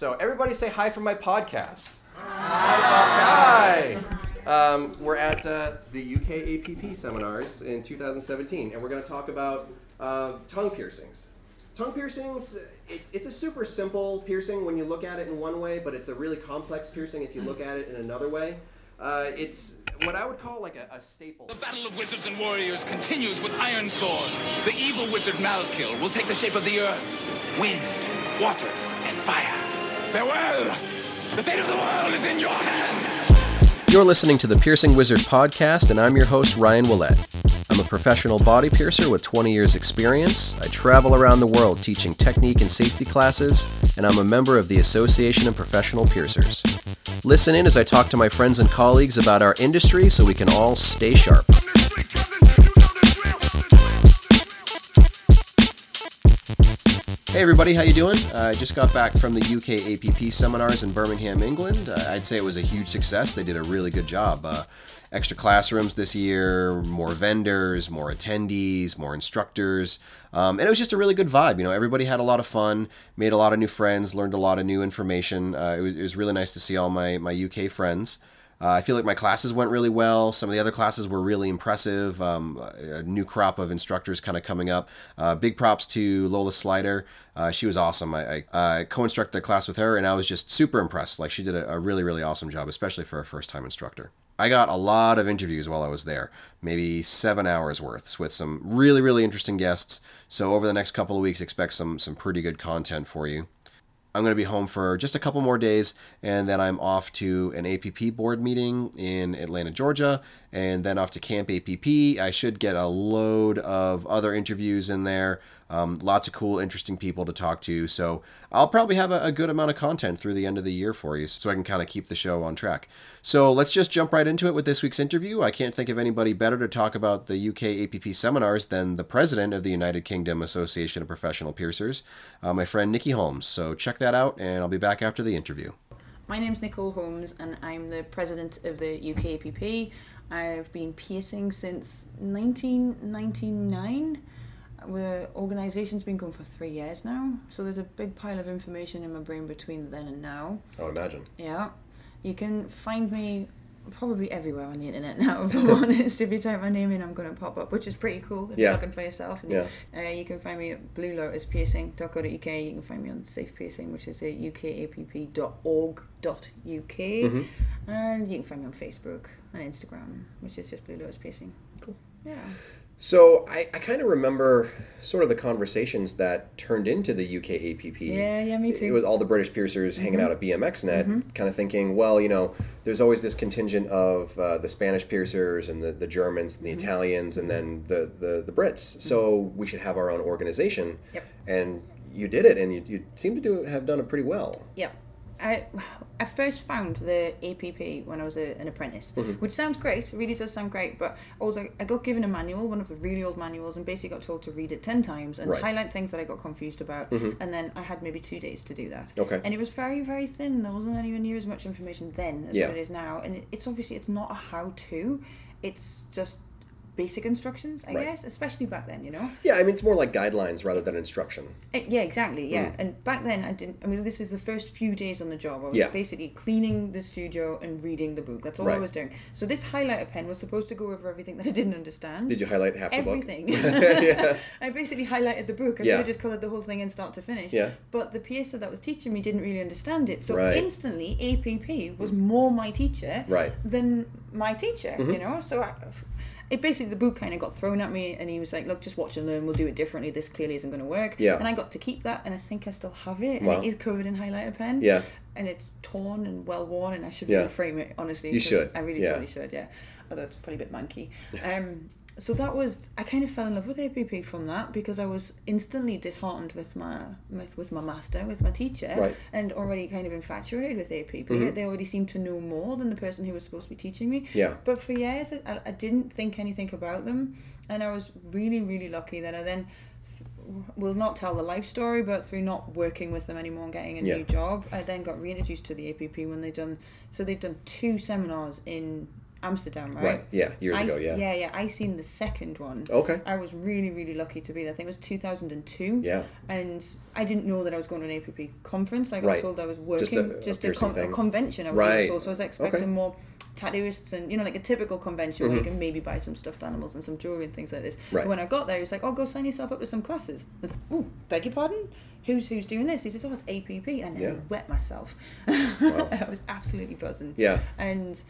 So everybody say hi from my podcast. Hi. Um, we're at uh, the UK APP seminars in 2017, and we're going to talk about uh, tongue piercings. Tongue piercings, it's, it's a super simple piercing when you look at it in one way, but it's a really complex piercing if you look at it in another way. Uh, it's what I would call like a, a staple. The battle of wizards and warriors continues with iron swords. The evil wizard Malkil will take the shape of the earth, wind, water. Farewell! The fate of the world is in your hands! You're listening to the Piercing Wizard podcast, and I'm your host, Ryan Ouellette. I'm a professional body piercer with 20 years' experience. I travel around the world teaching technique and safety classes, and I'm a member of the Association of Professional Piercers. Listen in as I talk to my friends and colleagues about our industry so we can all stay sharp. Hey everybody, how you doing? Uh, I just got back from the UK APP seminars in Birmingham, England. Uh, I'd say it was a huge success. They did a really good job. Uh, extra classrooms this year, more vendors, more attendees, more instructors, um, and it was just a really good vibe. You know, everybody had a lot of fun, made a lot of new friends, learned a lot of new information. Uh, it was, it was really nice to see all my my UK friends. Uh, I feel like my classes went really well. Some of the other classes were really impressive. Um, a new crop of instructors kind of coming up. Uh, big props to Lola Slider. Uh, she was awesome. I, I co-instructed a class with her, and I was just super impressed. Like she did a, a really, really awesome job, especially for a first-time instructor. I got a lot of interviews while I was there, maybe seven hours worth, with some really, really interesting guests. So over the next couple of weeks, expect some some pretty good content for you. I'm going to be home for just a couple more days, and then I'm off to an APP board meeting in Atlanta, Georgia, and then off to Camp APP. I should get a load of other interviews in there. Um, lots of cool, interesting people to talk to. So I'll probably have a, a, good amount of content through the end of the year for you so I can kind of keep the show on track. So let's just jump right into it with this week's interview. I can't think of anybody better to talk about the UK APP seminars than the president of the United Kingdom Association of Professional Piercers, uh, my friend Nikki Holmes. So check that out, and I'll be back after the interview. My name's Nicole Holmes, and I'm the president of the UK APP. I've been piercing since 1999 the organization's been going for three years now, so there's a big pile of information in my brain between then and now. I would imagine. Yeah. You can find me probably everywhere on the internet now, if I'm honest. If you type my name in, I'm going to pop up, which is pretty cool if yeah. you're looking for yourself. And yeah. You, uh, you can find me at Blue Lotus Piercing.co.uk. You can find me on Safe Piercing, which is at ukapp.org.uk. Mm-hmm. And you can find me on Facebook and Instagram, which is just Blue Lotus Piercing. Cool. Yeah. So I, I kind of remember sort of the conversations that turned into the UK APP. Yeah, yeah, me too. It was all the British piercers mm-hmm. hanging out at BMXNet, mm-hmm. kind of thinking, well, you know, there's always this contingent of uh, the Spanish piercers and the, the Germans and the mm-hmm. Italians and then the, the, the Brits. So we should have our own organization. Yep. And you did it, and you, you seem to do have done it pretty well. Yep. I, I first found the APP when I was a, an apprentice, mm-hmm. which sounds great. It really does sound great. But also, I got given a manual, one of the really old manuals, and basically got told to read it 10 times and right. highlight things that I got confused about. Mm-hmm. And then I had maybe two days to do that. Okay. And it was very, very thin. There wasn't anywhere near as much information then as yeah. what it is now. And it, it's obviously, it's not a how to, it's just basic instructions, I right. guess, especially back then, you know. Yeah, I mean it's more like guidelines rather than instruction. It, yeah, exactly. Yeah, mm. and back then I didn't. I mean, this is the first few days on the job. I was yeah. basically cleaning the studio and reading the book. That's all right. I was doing. So this highlighter pen was supposed to go over everything that I didn't understand. Did you highlight half everything? the book? yeah. I basically highlighted the book. I yeah. should have just coloured the whole thing in start to finish. Yeah. But the piercer that was teaching me didn't really understand it, so right. instantly APP was more my teacher right. than my teacher. Mm-hmm. You know, so. I, it basically the book kind of got thrown at me and he was like look just watch and learn. We'll do it differently. This clearly isn't going to work. Yeah. And i got to keep that and i think i still have it and wow. it is covered in highlighter pen. Yeah. And it's torn and well worn and i should yeah. frame it honestly you should. I really yeah. totally should yeah. Although it's probably a bit manky. Um so that was I kind of fell in love with APP from that because I was instantly disheartened with my with, with my master with my teacher right. and already kind of infatuated with APP. Mm-hmm. They already seemed to know more than the person who was supposed to be teaching me. Yeah. But for years I, I didn't think anything about them, and I was really really lucky that I then will not tell the life story, but through not working with them anymore and getting a yeah. new job, I then got reintroduced to the APP when they done so they've done two seminars in Amsterdam, right? Right. Yeah. Years I ago. Yeah. yeah, yeah. I seen the second one. Okay. I was really, really lucky to be there. I think it was 2002. Yeah. And I didn't know that I was going to an APP conference. I got Right. told I was Just working, a- a just a, con- a convention. I was Right. told. So I was expecting Okay. more tattooists and, you know, like a typical convention where you can maybe buy some stuffed animals and some jewelry and things like this. Mm-hmm. Right. But when I got there, he was like, oh, go sign yourself up to some classes. I was like, oh, beg your pardon? Who's who's doing this? He says, oh, it's APP. And then Yeah. I wet myself. Wow. I was absolutely buzzing. Yeah. And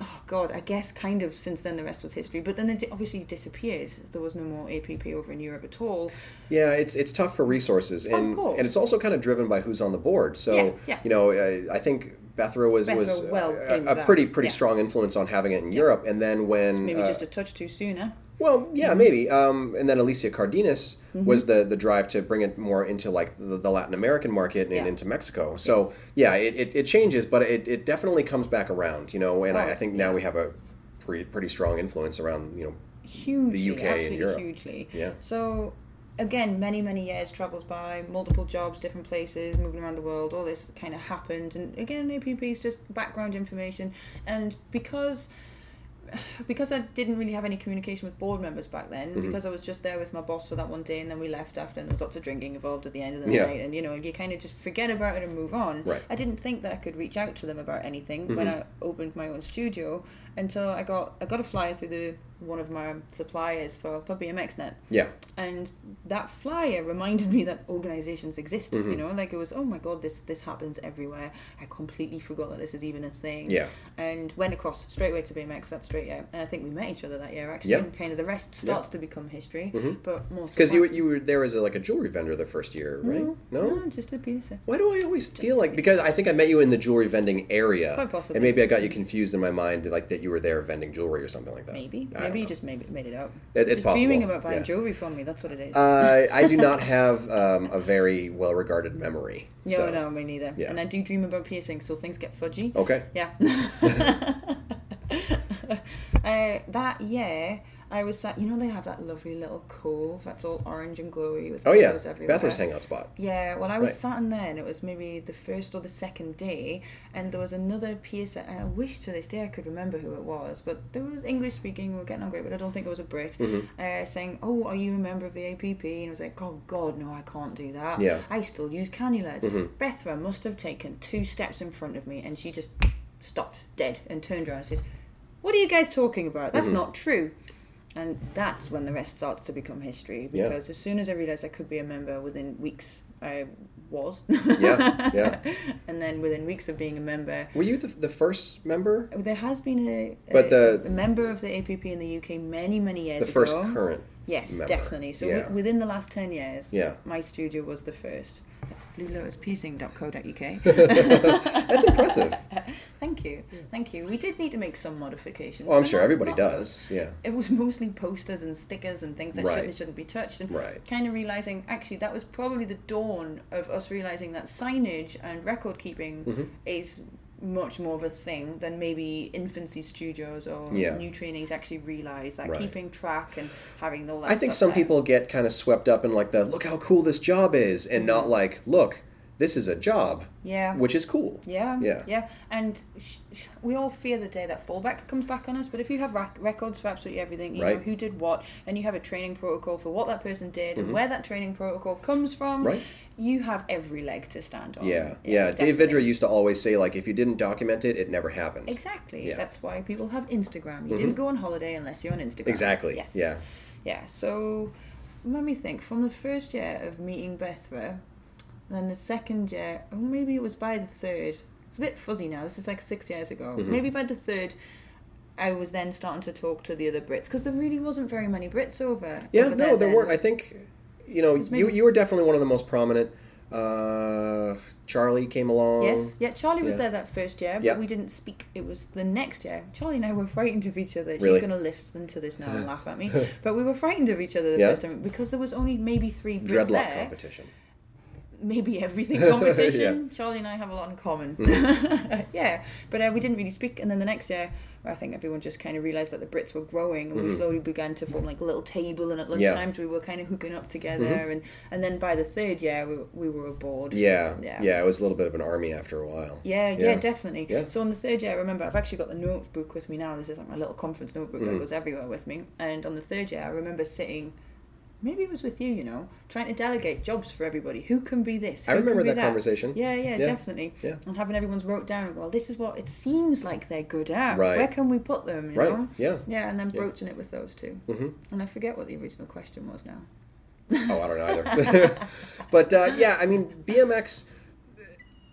oh god, I guess kind of since then the rest was history. But then it obviously disappeared. There was no more APP over in Europe at all. Yeah, it's it's tough for resources, and course. and it's also kind of driven by who's on the board. So Yeah, yeah. you know, uh, I think Bethra was Bethra was well came a, pretty pretty yeah. strong influence on having it in Europe, and then when Maybe uh, just a touch too soon, huh? Well, Mm-hmm. yeah, maybe, um, and then Alicia Cardenas was the the drive to bring it more into like the, the Latin American market and Yeah. into Mexico. So yeah, it, it, it changes, but it, it definitely comes back around, you know. And I, Oh, I think now we have a pretty pretty strong influence around you know Hugely, UK and Europe. hugely. Yeah. So again, many many years travels by, multiple jobs, different places, moving around the world. All this kind of happened, and again, APP is just background information, and because. Because I didn't really have any communication with board members back then, Mm-hmm. because I was just there with my boss for that one day, and then we left after, and there was lots of drinking involved at the end of the Yeah. night, and you know, you kind of just forget about it and move on. Right. I didn't think that I could reach out to them about anything when I opened my own studio until I got I got a flyer through the one of my suppliers for, for BMXnet. yeah And that flyer reminded me that organizations exist. You mm-hmm. know, like it was, oh my god, this this happens everywhere. I completely forgot that this is even a thing. Yeah. And went across straight away to BMX that straight year. And I think we met each other that year actually. Yeah. And kind of the rest starts to become history. Mm-hmm. But more because you were- you were there as a, like a jewelry vendor the first year, right? no, no, just a piece. Why do I always feel like because I think I met you in the jewelry vending area, Quite possibly. and maybe I got you confused in my mind, like that you were there vending jewelry or something like that. Maybe. I Maybe you just made, made it up. It- it's just possible, dreaming about buying yeah. jewelry from me. That's what it is. Uh, I do not have um, a very well regarded memory. no, so- no, me neither. yeah. And I do dream about piercing, so things get fudgy. Okay. Yeah. uh, that year, I was sat. You know, they have that lovely little cove that's all orange and glowy with Oh yeah, everywhere. Bathurst hangout spot. Yeah, well, I was Right. sat in there, and it was maybe the first or the second day, and there was another piercer, and I wish to this day I could remember who it was, but there was English speaking, we were getting on great, but I don't think it was a Brit, Mm-hmm. uh, saying, Oh, are you a member of the APP? And I was like, Oh, God, no, I can't do that. Yeah. Mm-hmm. I still use cannulas. Mhm. Bethra must have taken two steps in front of me, and she just stopped dead and turned around and says, What are you guys talking about? That's Mm-hmm. not true. And that's when the rest starts to become history Yeah. because as soon as I realised I could be a member within weeks, I was. Yeah, yeah. and then within weeks of being a member, Were you the, the first member? there has been a, a, But the- a member of the APP in the UK many, many years The first ago. current. Yes, member. definitely. So Yeah. wi- within the last 10 years, Yeah. my studio was the first. That's bluelotuspiercing.co.uk. That's impressive. Thank you. Thank you. We did need to make some modifications. Well, I'm sure not- everybody not does. Yeah. it was mostly posters and stickers and things that Right. should and shouldn't be touched and Right. kind of realizing actually that was probably the dawn of us realizing that signage and record keeping Mm-hmm. is much more of a thing than maybe infancy studios or Yeah. new trainees actually realize that Right. keeping track and having all that I think some there. people get kind of swept up in like the look how cool this job is, and not mm-hmm. like look, this is a job, yeah which is cool. Yeah, Yeah. yeah, and sh- sh- we all fear the day that fallback comes back on us. But if you have rac- records for absolutely everything, you know Right. who did what, and you have a training protocol for what that person did and where that training protocol comes from, Mm-hmm. Right. you have every leg to stand on. Yeah, yeah. Dave. Vidra used to always say like, if you didn't document it, it never happened. Exactly. Yeah. Mm-hmm. That's why people have Instagram. You didn't go on holiday unless you're on Instagram. Exactly. Yes. Yeah. Yeah. So let me think. From the first year of meeting Bethra, then the second year, or maybe it was by the third. It's a bit fuzzy now. This is like six years ago. Mm-hmm. Maybe by the third. I was then starting to talk to the other Brits because there really wasn't very many Brits over. Yeah, over no, there there weren't. I think, you know, you, maybe- you were definitely one of the most prominent. Uh, Charlie came along. Yes, yeah. Charlie was Yeah. there that first year, but Yeah. we didn't speak. It was the next year. Charlie and I were frightened of each other. Really? She's going to listen to this now and laugh at me. But we were frightened of each other the Yeah. first time because there was only maybe three Brits Dreadlock there. competition. Maybe everything competition. Charlie and I have a lot in common. yeah, but uh, we didn't really speak. And then the next year, I think everyone just kind of realised that the Brits were growing, and we slowly began to form like a little table. And at Yeah. lunchtimes, we were kind of hooking up together. And and then by the third year, we, we were aboard. Yeah, Yeah. yeah, It was a little bit of an army after a while. Yeah, yeah, definitely. Yeah. So on the third year, I remember I've actually got the notebook with me now. This is like my little conference notebook Mm-hmm. that goes everywhere with me. And on the third year, I remember sitting. Maybe it was with you, you know, trying to delegate jobs for everybody. Who can be this? I Who can remember be that conversation. Yeah, yeah, Yeah. definitely. Yeah. And having everyone's wrote down and go, well, this is what it seems like they're good at. Right. Where can we put them? You Right, Know? yeah. Yeah, and then broaching it with those 2 Mm-hmm. And I forget what the original question was now. Oh, I don't know either. but uh, yeah, I mean, BMX.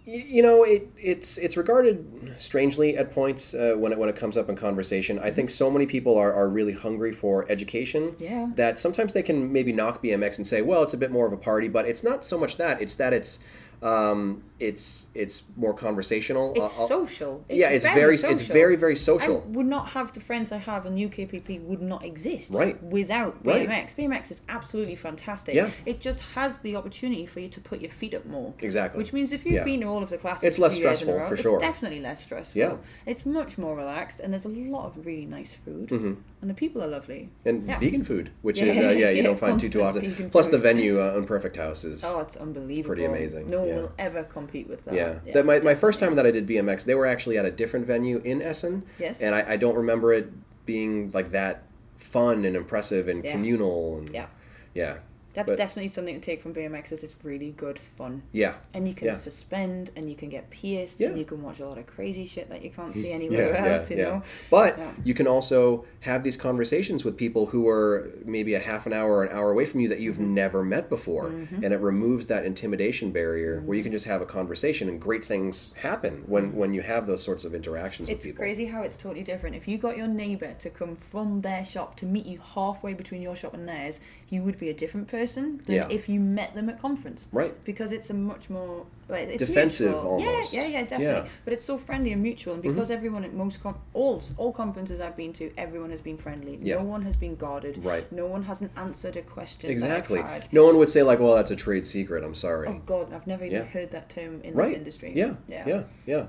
You know, it, it's it's regarded strangely at points uh, when it when it comes up in conversation. I think so many people are, are really hungry for education Yeah. that sometimes they can maybe knock BMX and say, well, it's a bit more of a party, but it's not so much that. It's that it's um, it's it's more conversational. It's Uh, uh, social. yeah, it's very it's social. very very social. I would not have the friends I have in UKPP would not exist Right. without Right. BMX. BMX is absolutely fantastic. Yeah. It just has the opportunity for you to put your feet up more. Exactly. Which means if you've Yeah. been to all of the classes, It's less a years in a stressful, row, for sure. it's definitely less stressful. Yeah. It's much more relaxed, and there's a lot of really nice food, and the people are lovely. and Yeah. vegan food, which is Yeah, uh, yeah you yeah, don't find too too often. vegan Plus the venue uh, on Perfect House is Oh, it's unbelievable. Pretty amazing, No one will ever compete with that. Yeah, that my, my first time that I did BMX, they were actually at a different venue in Essen. Yes. And I, I don't remember it being like that fun and impressive and Yeah. communal. And, Yeah. Yeah. That's But- definitely something to take from BMX. Is it's really good fun. Yeah. And you can Yeah. suspend, and you can get pierced, Yeah. and you can watch a lot of crazy shit that you can't see anywhere Yeah, else. You yeah. know. But you can also have these conversations with people who are maybe a half an hour or an hour away from you that you've Mm-hmm. never met before. And it removes that intimidation barrier where you can just have a conversation and great things happen when, when you have those sorts of interactions Mm-hmm. It's with people. crazy how it's totally different. If you got your neighbour to come from their shop to meet you halfway between your shop and theirs, you would be a different person than Yeah. if you met them at conference. Right. Because it's a much more like, it's Defensive mutual. almost. Yeah, yeah, yeah, definitely. Yeah. Mm-hmm. But it's so friendly and mutual, and because everyone at most com- all all conferences I've been to, everyone has been friendly. Yeah. No one has been guarded. Right. No one hasn't answered a question. Exactly. That I've had. No one would say like, "Well, that's a trade secret." I'm sorry. Oh God, I've never even heard that term in right. this industry. Yeah. yeah, Yeah. Yeah.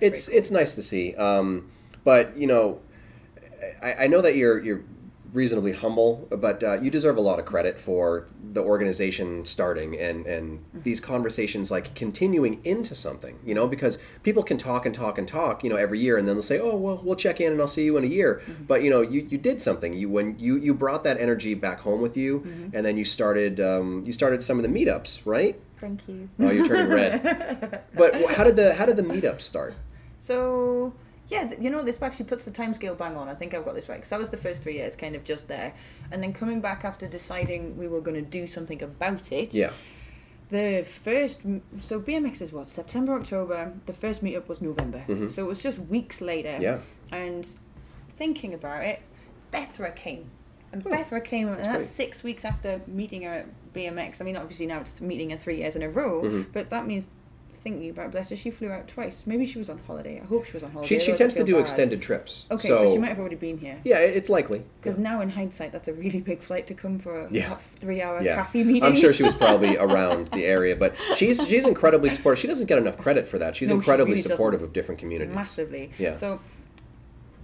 It's cool. it's nice to see. Um, but you know, I, I know that you're you're reasonably humble, but uh, you deserve a lot of credit for the organization starting and and Mm-hmm. these conversations like continuing into something. You know, because people can talk and talk and talk, you know, every year, and then they'll say, "Oh, well, we'll check in and I'll see you in a year." Mm-hmm. But you know, you, you did something. You when you you brought that energy back home with you, Mm-hmm. and then you started um, you started some of the meetups, right? Thank you. Oh, you're turning red. But how did the how did the meetups start? So yeah, you know, this actually puts the timescale bang on. I think I've got this right because that was the first three years, kind of just there, and then coming back after deciding we were going to do something about it. Yeah. The first, so BMX is what September, October. The first meetup was November, so it was just weeks later. Mm-hmm. Yeah. And thinking about it, Bethra came. And Bethra came, and that's Oh, six weeks after meeting her at BMX. I mean, obviously now it's meeting her three years in a row, Mm-hmm. but that means thinking about bless her, she flew out twice. Maybe she was on holiday. I hope she was on holiday. She, she tends to do bad. extended trips. Okay, so, so, she might have already been here. Yeah, it's likely. Because now in hindsight, that's a really big flight to come for a Yeah. three-hour Yeah, coffee meeting. I'm sure she was probably around the area, but she's she's incredibly supportive. She doesn't get enough credit for that. She's No, she incredibly really supportive doesn't. of different communities. massively. Yeah. So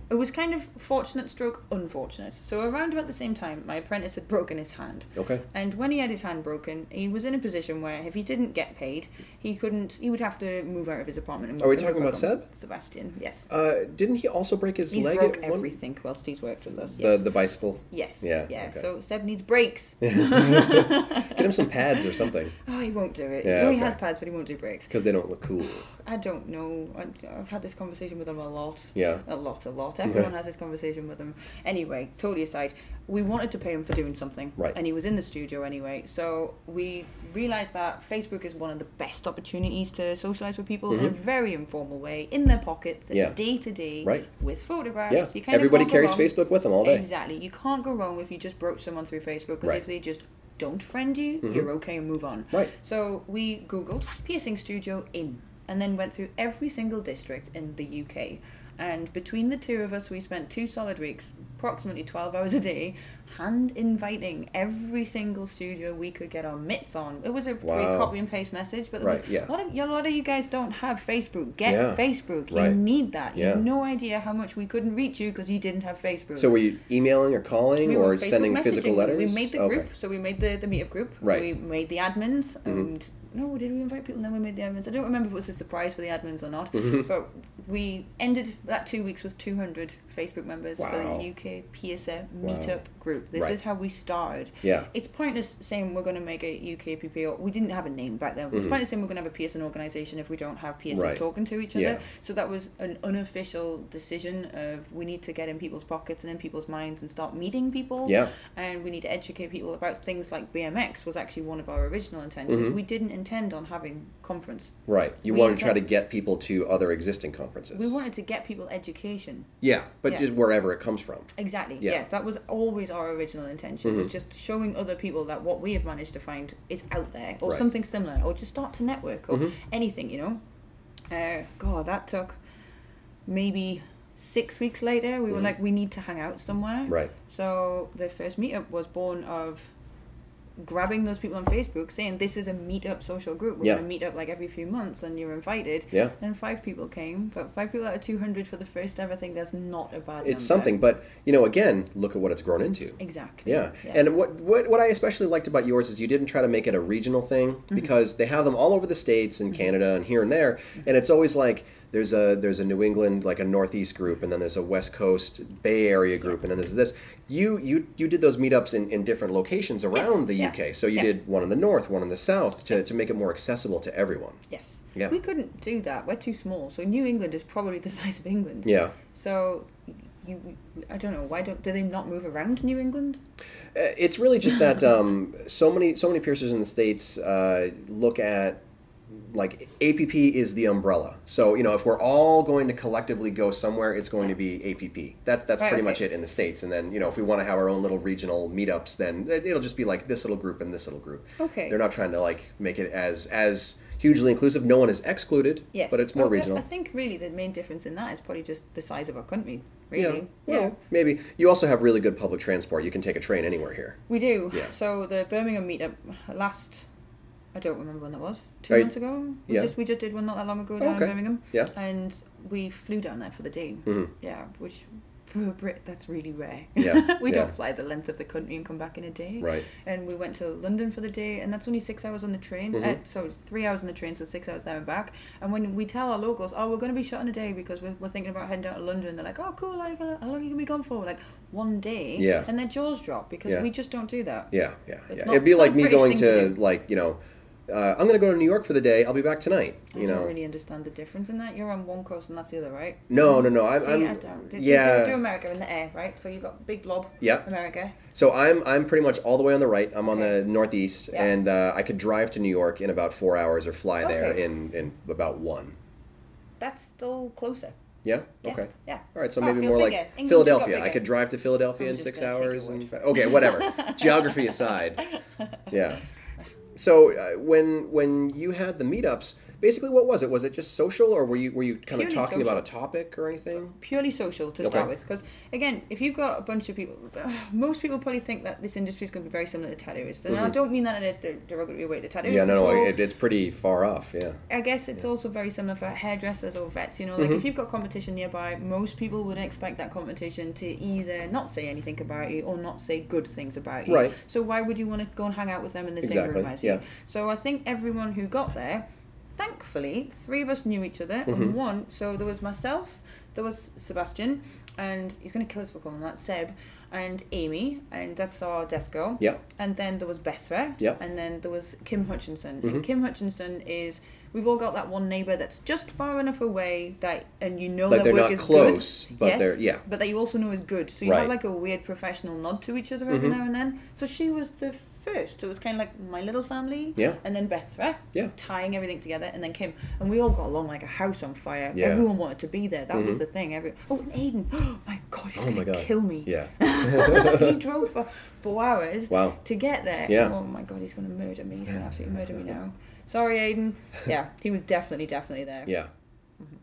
it was kind of fortunate stroke unfortunate. So around about the same time, my apprentice had broken his hand. Okay. And when he had his hand broken, he was in a position where if he didn't get paid, he couldn't. He would have to move out of his apartment. And Are we and talking work about. Seb? Sebastian, yes. Uh, didn't he also break his He's leg? broke at one- everything whilst he's worked with us. The Yes. the bicycles. yes. Yeah, Yeah. okay. So Seb needs brakes. Get him some pads or something Oh, he won't do it. Yeah, he okay. has pads, but he won't do brakes. because they don't look cool. I don't know. I, I've had this conversation with him a lot. Yeah. A lot, a lot. Everyone has this conversation with him. Anyway, totally aside, we wanted to pay him for doing something. Right. And he was in the studio anyway. So we realised that Facebook is one of the best opportunities to socialise with people in a very informal way, in their pockets, Mm-hmm. Yeah. day to day, with photographs. Yeah, You everybody carries wrong. Facebook with them all day. Exactly. You can't go wrong if you just broach someone through Facebook because Right. if they just don't friend you, you're okay and move on. Mm-hmm. Right. So we Googled piercing studio in and then went through every single district in the UK And between the two of us, we spent two solid weeks, approximately 12 hours a day, hand inviting every single studio we could get our mitts on. It was a wow. copy and paste message, but Right, was, yeah. a, lot of, a lot of you guys don't have Facebook. Get Yeah, Facebook. You right. need that. You have no idea how much we couldn't reach you because you didn't have Facebook. So were you emailing or calling We or sending physical letters? We made the Okay. group, so we made the, the meetup group. Right. We made the admins, mm-hmm. and no, did we invite people? Then we made the admins. I don't remember if it was a surprise for the admins or not, Mm-hmm. but we ended that two weeks with 200 Facebook members for the UK PSA Wow. meetup group. This Right. is how we started. Yeah. It's pointless saying we're going to make a UKPP, or we didn't have a name back then. It's pointless saying we're going to have a PSN organisation if we don't have PSNs Mm-hmm. Right. talking to each Yeah. other. So that was an unofficial decision of we need to get in people's pockets and in people's minds and start meeting people. Yeah. And we need to educate people about things like BMX was actually one of our original intentions. Mm-hmm. We didn't intend on having conference. Right. You We want to try to get people to other existing conferences. We wanted to get people education. Yeah, but Yeah. just wherever it comes from. Exactly. Yeah. Yes, that was always our original intention. Mm-hmm. Was just showing other people that what we have managed to find is out there, or Right. something similar, or just start to network, or Mm-hmm. anything. You know. Uh, God, that took maybe six weeks later. We were like, we need to hang out somewhere. Mm-hmm. Right. So the first meetup was born of grabbing those people on Facebook, saying this is a meetup social group. We're Yeah. going to meet up like every few months, and you're invited. Yeah. Then five people came, but five people out of two hundred for the first ever thing. That's not a bad. It's number. something, but you know, again, look at what it's grown into. Exactly. Yeah. And what, what what I especially liked about yours is you didn't try to make it a regional thing Mm-hmm. because they have them all over the states and Canada and here and there, and it's always like there's a there's a New England like a Northeast group and then there's a West Coast Bay Area group and then there's this. You you you did those meetups in, in different locations around the yeah. UK. So you Yeah. did one in the north, one in the south to, to make it more accessible to everyone. yes. Yeah. We couldn't do that. We're too small. So New England is probably the size of England. Yeah. So you, I don't know why don't do they not move around New England? Uh, It's really just that um, so many so many piercers in the states uh, look at like APP is the umbrella. So you know if we're all going to collectively go somewhere, it's going to be APP. That that's Right, pretty okay. much it in the states. And then you know if we want to have our own little regional meetups, then it- it'll just be like this little group and this little group. Okay. They're not trying to like make it as as hugely inclusive. No one is excluded. Yes. But it's more Well, regional. I think really the main difference in that is probably just the size of our country. Really. yeah. Well, maybe you also have really good public transport. You can take a train anywhere here. We do. Yeah. So the Birmingham meetup last I don't remember when that was. Two Right. months ago. We Yeah. just we just did one not that long ago down Okay. in Birmingham. Yeah. And we flew down there for the day. Mhm. Yeah, which for a Brit that's really rare. Yeah, we yeah. don't fly the length of the country and come back in a day. Right. And we went to London for the day, and that's only six hours on the train. Mm-hmm. Uh, so three hours on the train, so six hours there and back. And when we tell our locals, oh, we're going to be shut in a day because we're, we're thinking about heading down to London, they're like, oh, cool. How, gonna, how long are you going to be gone for? We're like, one day. Yeah. And their jaws drop because we just don't do that. Yeah, yeah, It's yeah. not- It'd be like me going to, to like you know, uh, I'm going to go to New York for the day. I'll be back tonight. You I You don't really understand the difference in that. You're on one coast and that's the other, right? No, no, no. I'm. See, I'm I don't. Do, yeah. Do, do, do America in the air, right? So you've got big blob. Yeah. America. So I'm I'm pretty much all the way on the right. I'm on the northeast, Yeah. and uh, I could drive to New York in about four hours or fly there in in about one. That's still closer. Yeah. Yeah, Okay. yeah. All right. So Oh, maybe more bigger. like England Philadelphia. I could drive to Philadelphia I'm in six gonna take your hours. And okay, whatever. Geography aside. Yeah. So uh, when when you had the meetups, basically, what was it? Was it just social, or were you were you kind of Purely talking about a topic or anything? purely social to Okay. start with because again if you've got a bunch of people most people probably think that this industry is going to be very similar to tattooists and I don't mean that in a de- derogatory way to tattooists Mm-hmm. Yeah, no, no, it, it's pretty far off. Yeah. I guess it's also very similar for hairdressers or vets. You know, like Mm-hmm. if you've got competition nearby, most people would expect that competition to either not say anything about you or not say good things about you. Right. So why would you want to go and hang out with them in the same room as yeah. you? So I think everyone who got there, thankfully, three of us knew each other, Mm-hmm. and one. So there was myself, there was Sebastian, and he's going to kill us for calling that Seb. And Amy, and that's our desk girl. Yeah. And then there was Bethra. Yeah. Mm-hmm. And then there was Kim Hutchinson. And Kim Hutchinson is we've all got that one neighbour that's just far enough away that and you know their they're work is close, good. but yes, they're- yeah. But that you also know is good. So you Right. have like a weird professional nod to each other every Mhm. now and then. So she was the first. So it was kind of like my little family. Yeah. And then Bethra. Yeah. Tying everything together, and then Kim, and we all got along like a house on fire. Yeah. Everyone wanted to be there. That was Mhm. the thing. Every oh, and Aiden, oh my god, he's Oh gonna kill me. Yeah. he drove for four hours Wow. to get there. Yeah. Oh my god, he's going to murder me. He's going to absolutely murder me now. Sorry, Aiden. Yeah, he was definitely, definitely there. Yeah.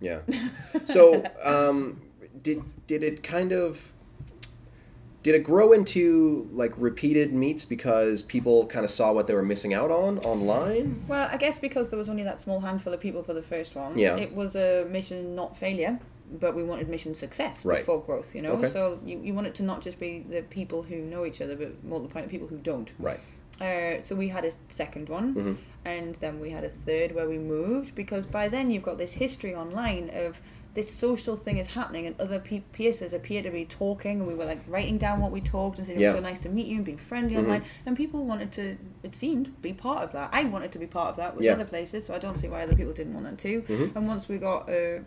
Yeah. So, um, did did it kind of did it grow into like repeated meets because people kind of saw what they were missing out on online? Well, I guess because there was only that small handful of people for the first one, Yeah. it was a mission not failure, but we wanted mission success Right. before growth, you know? Okay. So you, you want it to not just be the people who know each other, but more the point, people who don't. Right. Uh, so we had a second one, Mm-hmm. and then we had a third where we moved because by then you've got this history online of this social thing is happening and other pe- peers appear to be talking and we were like writing down what we talked and saying it Yeah. Mm-hmm. was so nice to meet you and being friendly online and people wanted to it seemed be part of that I wanted to be part of that with Yeah. other places so I don't see why other people didn't want that too Mm-hmm. and once we got a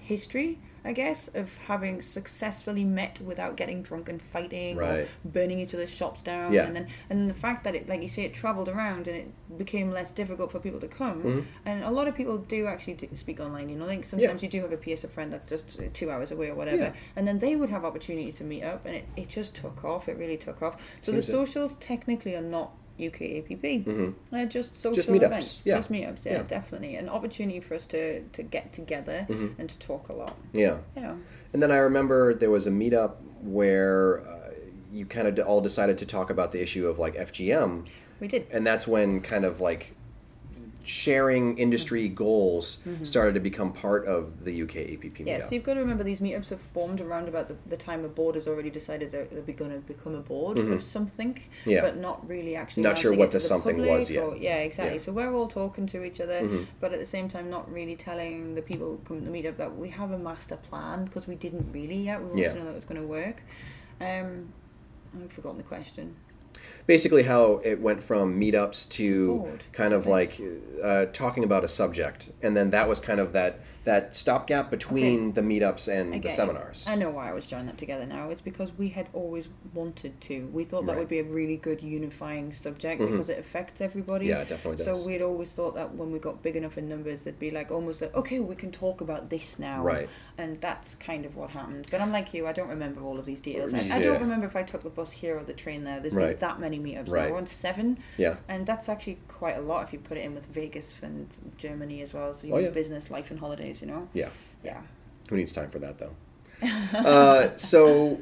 history I guess of having successfully met without getting drunk and fighting Right. or burning each other's shops down Yeah. and then and the fact that it like you say it traveled around and it became less difficult for people to come Mm-hmm. and a lot of people do actually speak online you know like sometimes you do have a PS friend that's just uh, two hours away or whatever Yeah. and then they would have opportunity to meet up and it, it just took off it really took off so the Seems it. socials technically are not UK APP they're just social Just events yeah. just meetups yeah, Yeah. definitely an opportunity for us to to get together Mm-hmm. and to talk a lot Yeah. yeah And then I remember there was a meetup where uh, you kind of all decided to talk about the issue of like FGM, we did and that's when kind of like sharing industry goals started to become part of the UK APP meetup. Mm-hmm. Yeah, so you've got to remember these meetups have formed around about the, the time a board has already decided they're, they're going to become a board of something, Mm-hmm. Yeah. but not really actually Not sure what it the something was yet. Or, yeah, exactly. Yeah. Mm-hmm. So we're all talking to each other, but at the same time, not really telling the people coming to the meetup that we have a master plan because we didn't really yet. We wanted Yeah. to know that it was going to work. Um, I've forgotten the question. Basically, how it went from meetups to board. kind of like uh, talking about a subject, and then that was kind of that that stopgap between Okay. the meetups and the seminars. I know why I was joining that together now. It's because we had always wanted to. We thought that Right. would be a really good unifying subject because it affects everybody. Mm-hmm. Yeah, it definitely does. So we'd always thought that when we got big enough in numbers, there'd be like almost like, okay, we can talk about this now. Right. And that's kind of what happened. But I'm like you, I don't remember all of these details. I, I don't remember if I took the bus here or the train there. There's Right. been that many meetups Right. now. We're on seven. Yeah. And that's actually quite a lot if you put it in with Vegas and Germany as well. So you Oh, yeah. business, life, and holidays, you know? Yeah. Yeah. Who needs time for that though? uh, so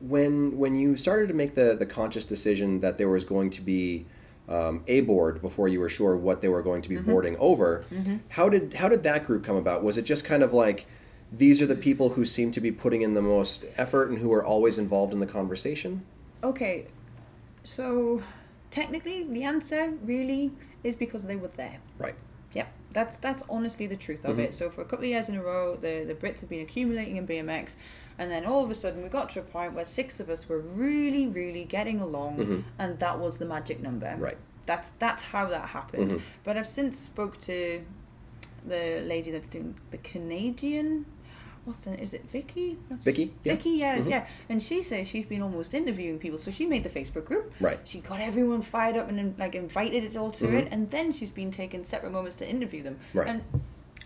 when when you started to make the the conscious decision that there was going to be um, a board before you were sure what they were going to be boarding over, how did how did that group come about? Was it just kind of like these are the people who seem to be putting in the most effort and who are always involved in the conversation? Okay, so technically the answer really is because they were there. Right. That's that's honestly the truth of mm-hmm. it. So for a couple of years in a row, the the Brits have been accumulating in BMX, and then all of a sudden we got to a point where six of us were really, really getting along, mm-hmm. and that was the magic number. Right. That's that's how that happened. Mm-hmm. But I've since spoke to the lady that's doing the Canadian. What's it? Is it Vicky? What's- Vicky, yeah. Vicky, yes, yeah. And she says she's been almost interviewing people, so she made the Facebook group. Right. Mm-hmm. She got everyone fired up and like invited it all to it, and then she's been taking separate moments to interview them. Right. And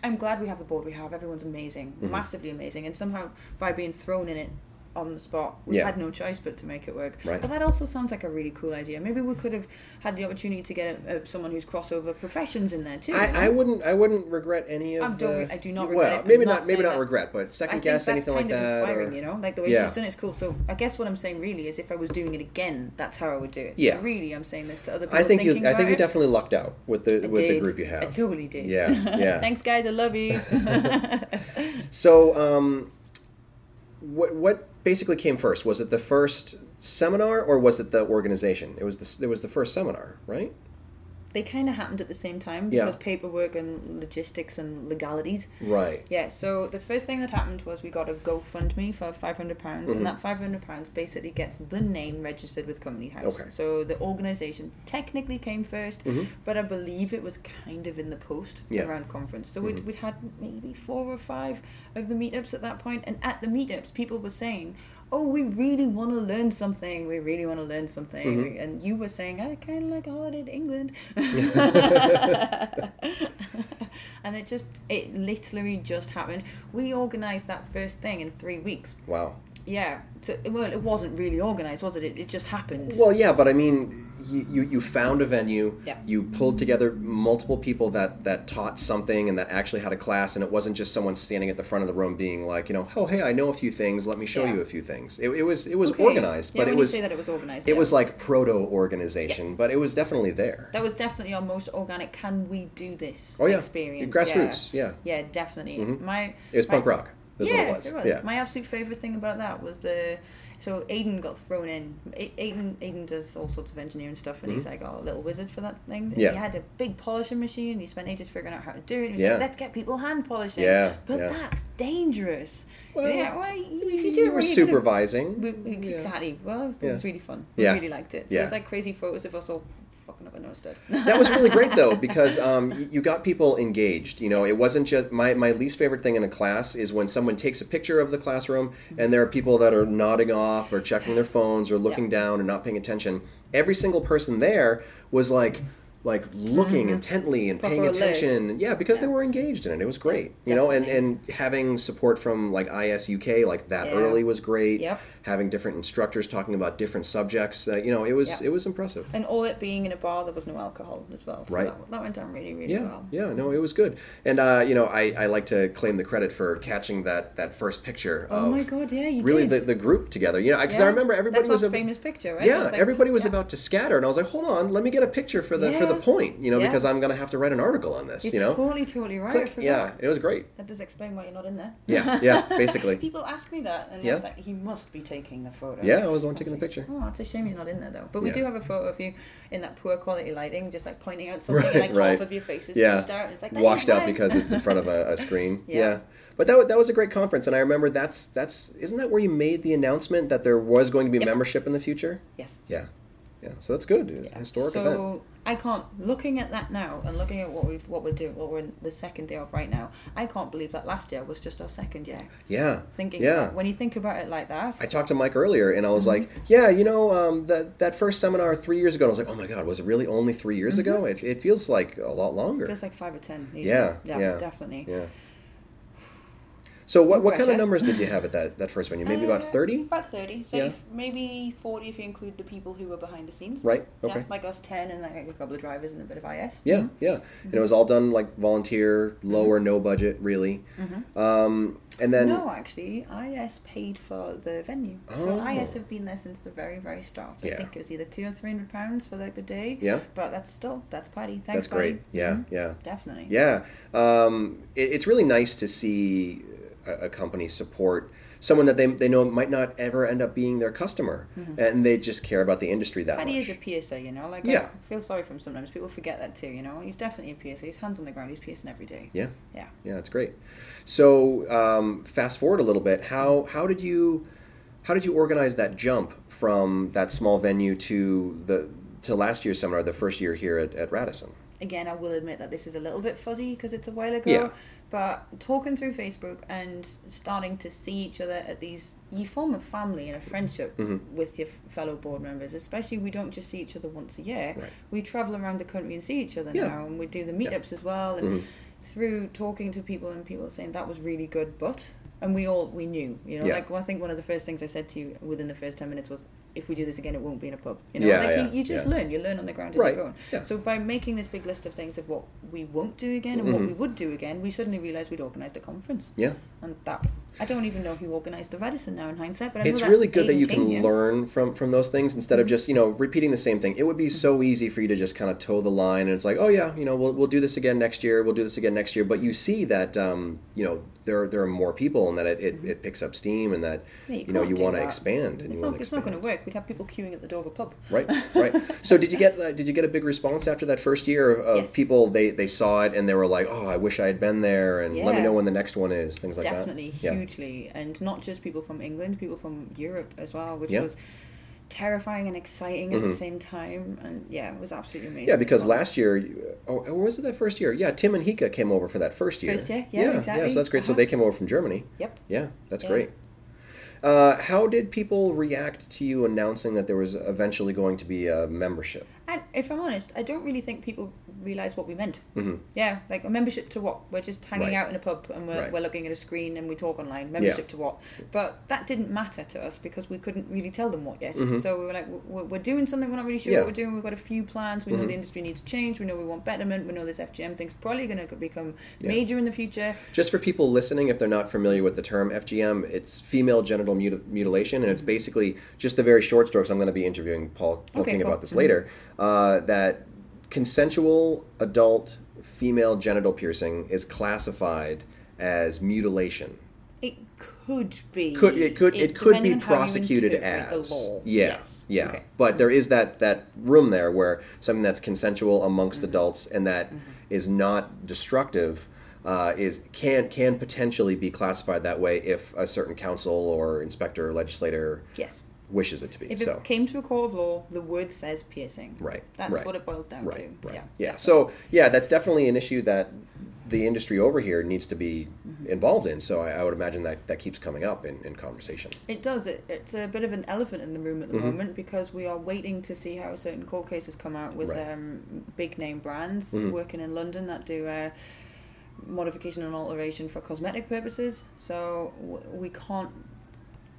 I'm glad we have the board we have. Everyone's amazing, Mm-hmm. massively amazing, and somehow by being thrown in it on the spot, we Yeah. had no choice but to make it work. Right. But that also sounds like a really cool idea. Maybe we could have had the opportunity to get a, a, someone who's crossover professions in there too. I, I wouldn't I wouldn't regret any of I don't- the. I do not well, regret it. maybe not, not maybe not that- regret, but I second guess anything like that. inspiring, or- you know, like the way Yeah. she's done it's cool. So I guess what I'm saying really is, if I was doing it again, that's how I would do it. So Yeah. really, I'm saying this to other people. I think you I think you definitely lucked out with the I with the group you I have. totally did. Yeah, yeah. Thanks, guys. I love you. So, um, what what basically came first? Was it the first seminar or was it the organization? It was the it was the first seminar, right? They kind of happened at the same time Yeah. because paperwork and logistics and legalities. Right. Yeah, so the first thing that happened was we got a GoFundMe for five hundred pounds, Mm-hmm. and that five hundred pounds basically gets the name registered with Company House. Okay. So the organisation technically came 1st but I believe it was kind of in the post Mm-hmm. Yeah. Mm-hmm. around conference. So we'd, we'd had maybe four or five of the meetups at that point, and at the meetups, people were saying. Oh, we really want to learn something. We really want to learn something. Mm-hmm. And you were saying, I kind of like a holiday to England. and it just it literally just happened we organized that first thing in three weeks Wow. Yeah. So, well, it wasn't really organized, was it? It, it just happened. Well, yeah, but I mean, you, you, you found a venue. Yeah. You pulled together multiple people that, that taught something and that actually had a class, and it wasn't just someone standing at the front of the room being like, you know, oh hey, I know a few things. Let me show Yeah. you a few things. It, it was it was Okay. organized, Yeah, but it was you say that it was organized. it yeah. was like proto organization, Yes. but it was definitely there. That was definitely our most organic. Can we do this? Oh, yeah. experience. Grassroots, yeah. yeah, definitely. Mm-hmm. My It was my- punk rock. That's yeah, what it was. Yeah. My absolute favorite thing about that was the. So Aiden got thrown in. Aiden, Aiden does all sorts of engineering stuff, and he's like a little wizard for that thing. Mm-hmm. Yeah. He had a big polishing machine. And He spent ages figuring out how to do it. He was Yeah. like, "Let's get people hand polishing." Yeah, but yeah. that's dangerous. Well, yeah, well, if you you do, were well, you're gonna- supervising. we, we. Exactly. Well, it was, was really fun. We really liked it. So Yeah. there's like crazy photos of us all fucking up a nose that was really great though because um, you got people engaged you know? It wasn't just my, my least favorite thing in a class is when someone takes a picture of the classroom and there are people that are nodding off or checking their phones or looking Yeah. down and not paying attention. Every single person there was like like looking intently and Proper paying alert. attention yeah because they Mm-hmm. Were engaged in it it was great you know and and having support from like ISUK like that Yeah. early was great Yep. having different instructors talking about different subjects uh, you know it was Yep. it was impressive And all it being in a bar, there was no alcohol as well. So Right. that, that went down really, really Yeah, well. yeah, no, it was good, and uh, you know, I, I like to claim the credit for catching that that first picture. Oh of my god, yeah, you really did. the, the group together. You know, because I remember everybody That's was a, famous picture, right? yeah, like- everybody was yeah. about to scatter, and I was like, hold on, let me get a picture for the for the Yeah. Point, you know, Yeah. because I'm gonna have to write an article on this, You're you know. totally, totally right. Click. Yeah, it was great. That does explain why you're not in there. Yeah, yeah, basically. People ask me that, and Yeah. I'm like, he must be taking the photo. Yeah, I was the one taking the picture. Oh, it's a shame you're not in there though. But we Yeah. do have a photo of you in that poor quality lighting, just like pointing out something, Right, and like right. half of your face is Yeah, washed out. It's like washed out because it's in front of a, a screen. yeah. Yeah. But that, that was a great conference, and I remember that's that's isn't that where you made the announcement that there was going to be Yep. membership in the future? yes. Yeah, yeah. So that's good. Was historic so event. I can't looking at that now and looking at what we've what we're doing what we're in the second day of right now. I can't believe that last year was just our second year. Yeah. Thinking Yeah. about, when you think about it like that, I talked to Mike earlier, and I was Mm-hmm. like, "Yeah, you know, um, that that first seminar three years ago." I was like, "Oh my God, was it really only three years Mm-hmm. ago? It, it feels like a lot longer." It feels like five or ten. Yeah, yeah, yeah. definitely. yeah. So what, what kind of numbers did you have at that, that first venue? Maybe about Uh, thirty, About thirty. Yeah. maybe forty if you include the people who were behind the scenes. right? Yeah, Okay. like us ten and like a couple of drivers and a bit of IS. Yeah, yeah. And it was all done like volunteer, low or no budget, really. Um, and then Mm-hmm. no, actually, IS paid for the venue. So Oh. IS have been there since the very, very start. I Yeah. think it was either two or three hundred pounds for like the day. Yeah. But that's still that's Paddy. Thanks, that's great. Paddy. Yeah, Mhm. yeah. Definitely. Yeah, um, it, it's really nice to see a, a company support someone that they, they know might not ever end up being their customer, and they just care about the industry that Paddy much. is a PSA, you know. Like Yeah. I feel sorry for him sometimes. People forget that too, you know. He's definitely a PSA. He's hands on the ground. He's piercing every day. yeah, Yeah. yeah, it's great. So um, fast forward a little bit. How how did you how did you organize that jump from that small venue to the to last year's seminar, the first year here at, at Radisson? again, I will admit that this is a little bit fuzzy because it's a while ago. Yeah. But talking through Facebook and starting to see each other at these, you form a family and a friendship Mm-hmm. with your fellow board members. Especially, we don't just see each other once a year. Right. We travel around the country and see each other Yeah. now, and we do the meetups as well. And Mm-hmm. through talking to people and people saying that was really good, but. And we all we knew, you know, Yeah. like well, I think one of the first things I said to you within the first ten minutes was, "If we do this again, it won't be in a pub." You know, Yeah, like yeah, you, you just yeah. learn, you learn on the ground as Right, you're going. yeah. So by making this big list of things of what we won't do again and what we would do again, we suddenly realised we'd organised a conference. Mm-hmm. Yeah. And that I don't even know who organised the Radisson now in hindsight, but I know it's that really good that you can yeah. learn from from those things instead of Mm-hmm. just you know repeating the same thing it would be so easy for you to just kind of toe the line and it's like oh yeah you know we'll, we'll do this again next year we'll do this again next year but you see that um, you know there there are more people and that it, it, it picks up steam and that Mm-hmm. Yeah, you, know you want to expand and It's you not, it's not going to work. We'd have people queuing at the door of a pub. right right so did you get uh, did you get a big response after that first year of, of Yes. people they they saw it and they were like oh i wish i had been there and let me know when the next one is things like Definitely, that yeah And not just people from England, people from Europe as well, which Yeah. Mm-hmm. was terrifying and exciting at the same time. And yeah, it was absolutely amazing. Yeah, because response. last year, or, or was it that first year? Yeah, Tim and Hika came over for that first year. First year, yeah, yeah, exactly. so that's great. So Uh-huh. they came over from Germany. Yep. Yeah, that's Yeah. great. Uh, how did people react to you announcing that there was eventually going to be a membership? And if I'm honest, I don't really think people realize what we meant. Mm-hmm. Yeah, like a membership to what? We're just hanging Right. out in a pub and we're, Right. we're looking at a screen and we talk online. Membership to what? But that didn't matter to us because we couldn't really tell them what yet. So we were like, we're, we're doing something. We're not really sure Mm-hmm. Yeah. Mm-hmm. what we're doing. We've got a few plans. We know the industry needs change. We know we want betterment. We know this FGM thing's probably going to become major in the future. Just for people listening, if they're not familiar with the term FGM, it's female genital muti- mutilation, and it's basically just the very short strokes. I'm going to be interviewing Paul, Paul Okay, King cool. about this later. Uh, that consensual adult female genital piercing is classified as mutilation. It could be. Could it could it, could be depending on how you prosecuted as yeah Yes. yeah. Okay. But there is that that room there where something that's consensual amongst Mm-hmm. adults and that is not destructive. Uh, is can can potentially be classified that way if a certain council or inspector or legislator Yes. Wishes it to be. If so it came to a court of law, the word says piercing. Right, That's right, what it boils down right, to. right, Yeah. yeah. So yeah, that's definitely an issue that the industry over here needs to be Mm-hmm. involved in. So I, I would imagine that that keeps coming up in, in conversation. It does. It, it's a bit of an elephant in the room Mm-hmm. at the moment because we are waiting to see how certain court cases come out with Right. Mm-hmm. um, big name brands working in London that do uh, modification and alteration for cosmetic purposes. So w- we can't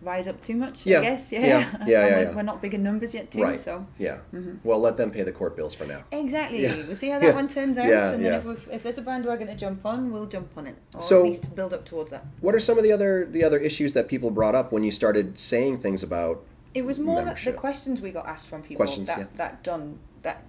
rise up too much, Yeah. I guess. Yeah. Yeah. Yeah, yeah, we're, yeah. we're not big in numbers yet, too. right. So Yeah. Mm-hmm. Well, let them pay the court bills for now. Exactly. We'll see how that one turns out, Yeah, and then if, we've, if there's a bandwagon to jump on, we'll jump on it, or So- at least build up towards that. What are some of the other the other issues that people brought up when you started saying things about? It was more that the questions we got asked from people Questions, that that done that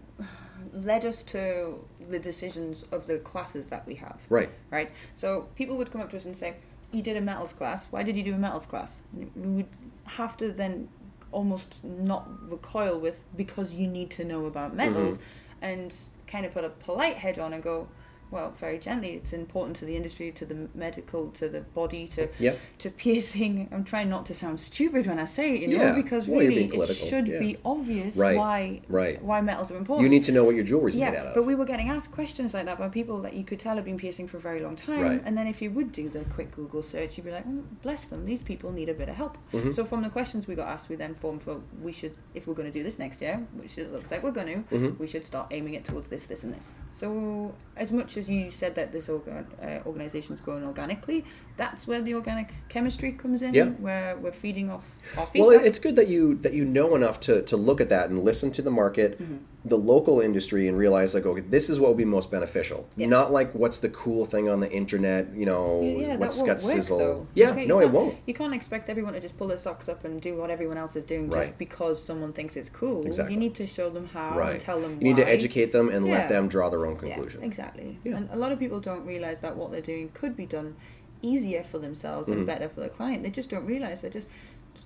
led us to the decisions of the classes that we have. Right. Right. So people would come up to us and say, "You did a metals class. Why did you do a metals class?" We would have to then almost not recoil with because you need to know about metals, Mm-hmm. and kind of put a polite head on and go. Well, very gently. It's important to the industry, to the medical, to the body, to Yep. to piercing. I'm trying not to sound stupid when I say it, you know, Yeah. because Well, really it should yeah. be obvious Right, why right. why metals are important. You need to know what your jewelry's made out of. but we were getting asked questions like that by people that you could tell have been piercing for a very long time. Right. And then if you would do the quick Google search, you'd be like, oh, bless them, these people need a bit of help. Mm-hmm. So from the questions we got asked, we then formed, well, we should, if we're going to do this next year, which it looks like we're going to, Mm-hmm. we should start aiming it towards this, this, and this. So as much as you said that this organ, uh, organization's growing organically, that's where the organic chemistry comes in, Yeah. where we're feeding off our well, feedback. it's good that you that you know enough to, to look at that and listen to the market, Mm-hmm. The local industry, and realize like, okay, this is what would be most beneficial. Not like what's the cool thing on the internet, you know, Yeah, what's got sizzle. though. Yeah, Okay, no, it won't. You can't expect everyone to just pull their socks up and do what everyone else is doing Right. just because someone thinks it's cool. Exactly. You need to show them how Right. and tell them you need to educate them and Yeah. let them draw their own conclusion. exactly. And a lot of people don't realize that what they're doing could be done easier for themselves Mm-hmm. and better for the client. They just don't realize they're just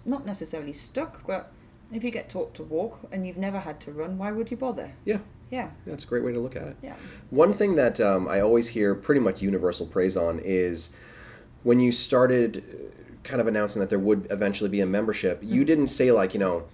not necessarily stuck, but if you get taught to walk and you've never had to run, why would you bother? Yeah, Yeah. that's a great way to look at it. Yeah. One thing that um, I always hear pretty much universal praise on is when you started uh, kind of announcing that there would eventually be a membership, Mm-hmm. you didn't say, like, you know,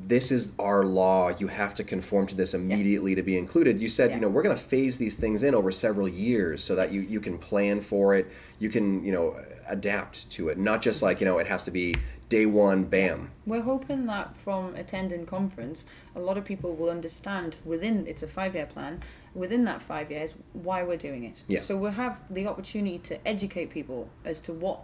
this is our law, you have to conform to this immediately to be included. You said, Yeah. you know, we're going to phase these things in over several years so that you, you can plan for it, you can, you know, adapt to it, not just like, you know, it has to be day one, bam. We're hoping that from attending conference, a lot of people will understand within it's a five year plan. Within that five years, why we're doing it. Yeah. So we'll have the opportunity to educate people as to what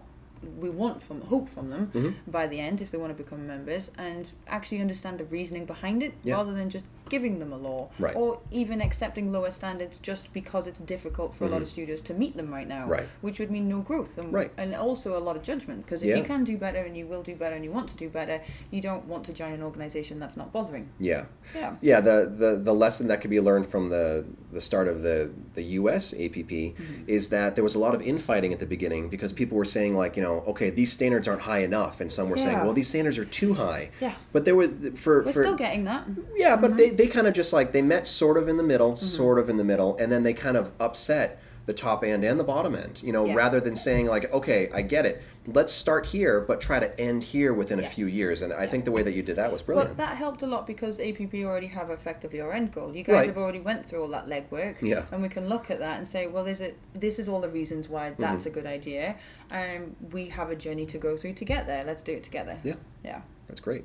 we want from hope from them Mm-hmm. by the end if they want to become members and actually understand the reasoning behind it Yeah. rather than just giving them a law Right. or even accepting lower standards just because it's difficult for a lot of studios to meet them right now Mm-hmm. Right. which would mean no growth and, Right. and also a lot of judgment because if Yeah. you can do better and you will do better and you want to do better you don't want to join an organization that's not bothering Yeah. Yeah. Yeah, the, the, the lesson that could be learned from the, the start of the, the US APP Mm-hmm. is that there was a lot of infighting at the beginning because people were saying, like, you know, okay, these standards aren't high enough. And some were saying, well, these standards are too high. Yeah. But there were, for. we're for, still getting that Yeah, but they, they kind of just like, they met sort of in the middle, Mm-hmm. sort of in the middle, and then they kind of upset the top end and the bottom end, you know, Yeah. rather than saying, like, okay, I get it. Let's start here, but try to end here within a few years. And I think the way that you did that was but brilliant. that helped a lot because APP already have effectively our end goal. You guys Right. have already went through all that legwork, Yeah. and we can look at that and say, well, is it? This is all the reasons why Mm-hmm. that's a good idea, and we have a journey to go through to get there. Let's do it together. Yeah. Yeah. That's great.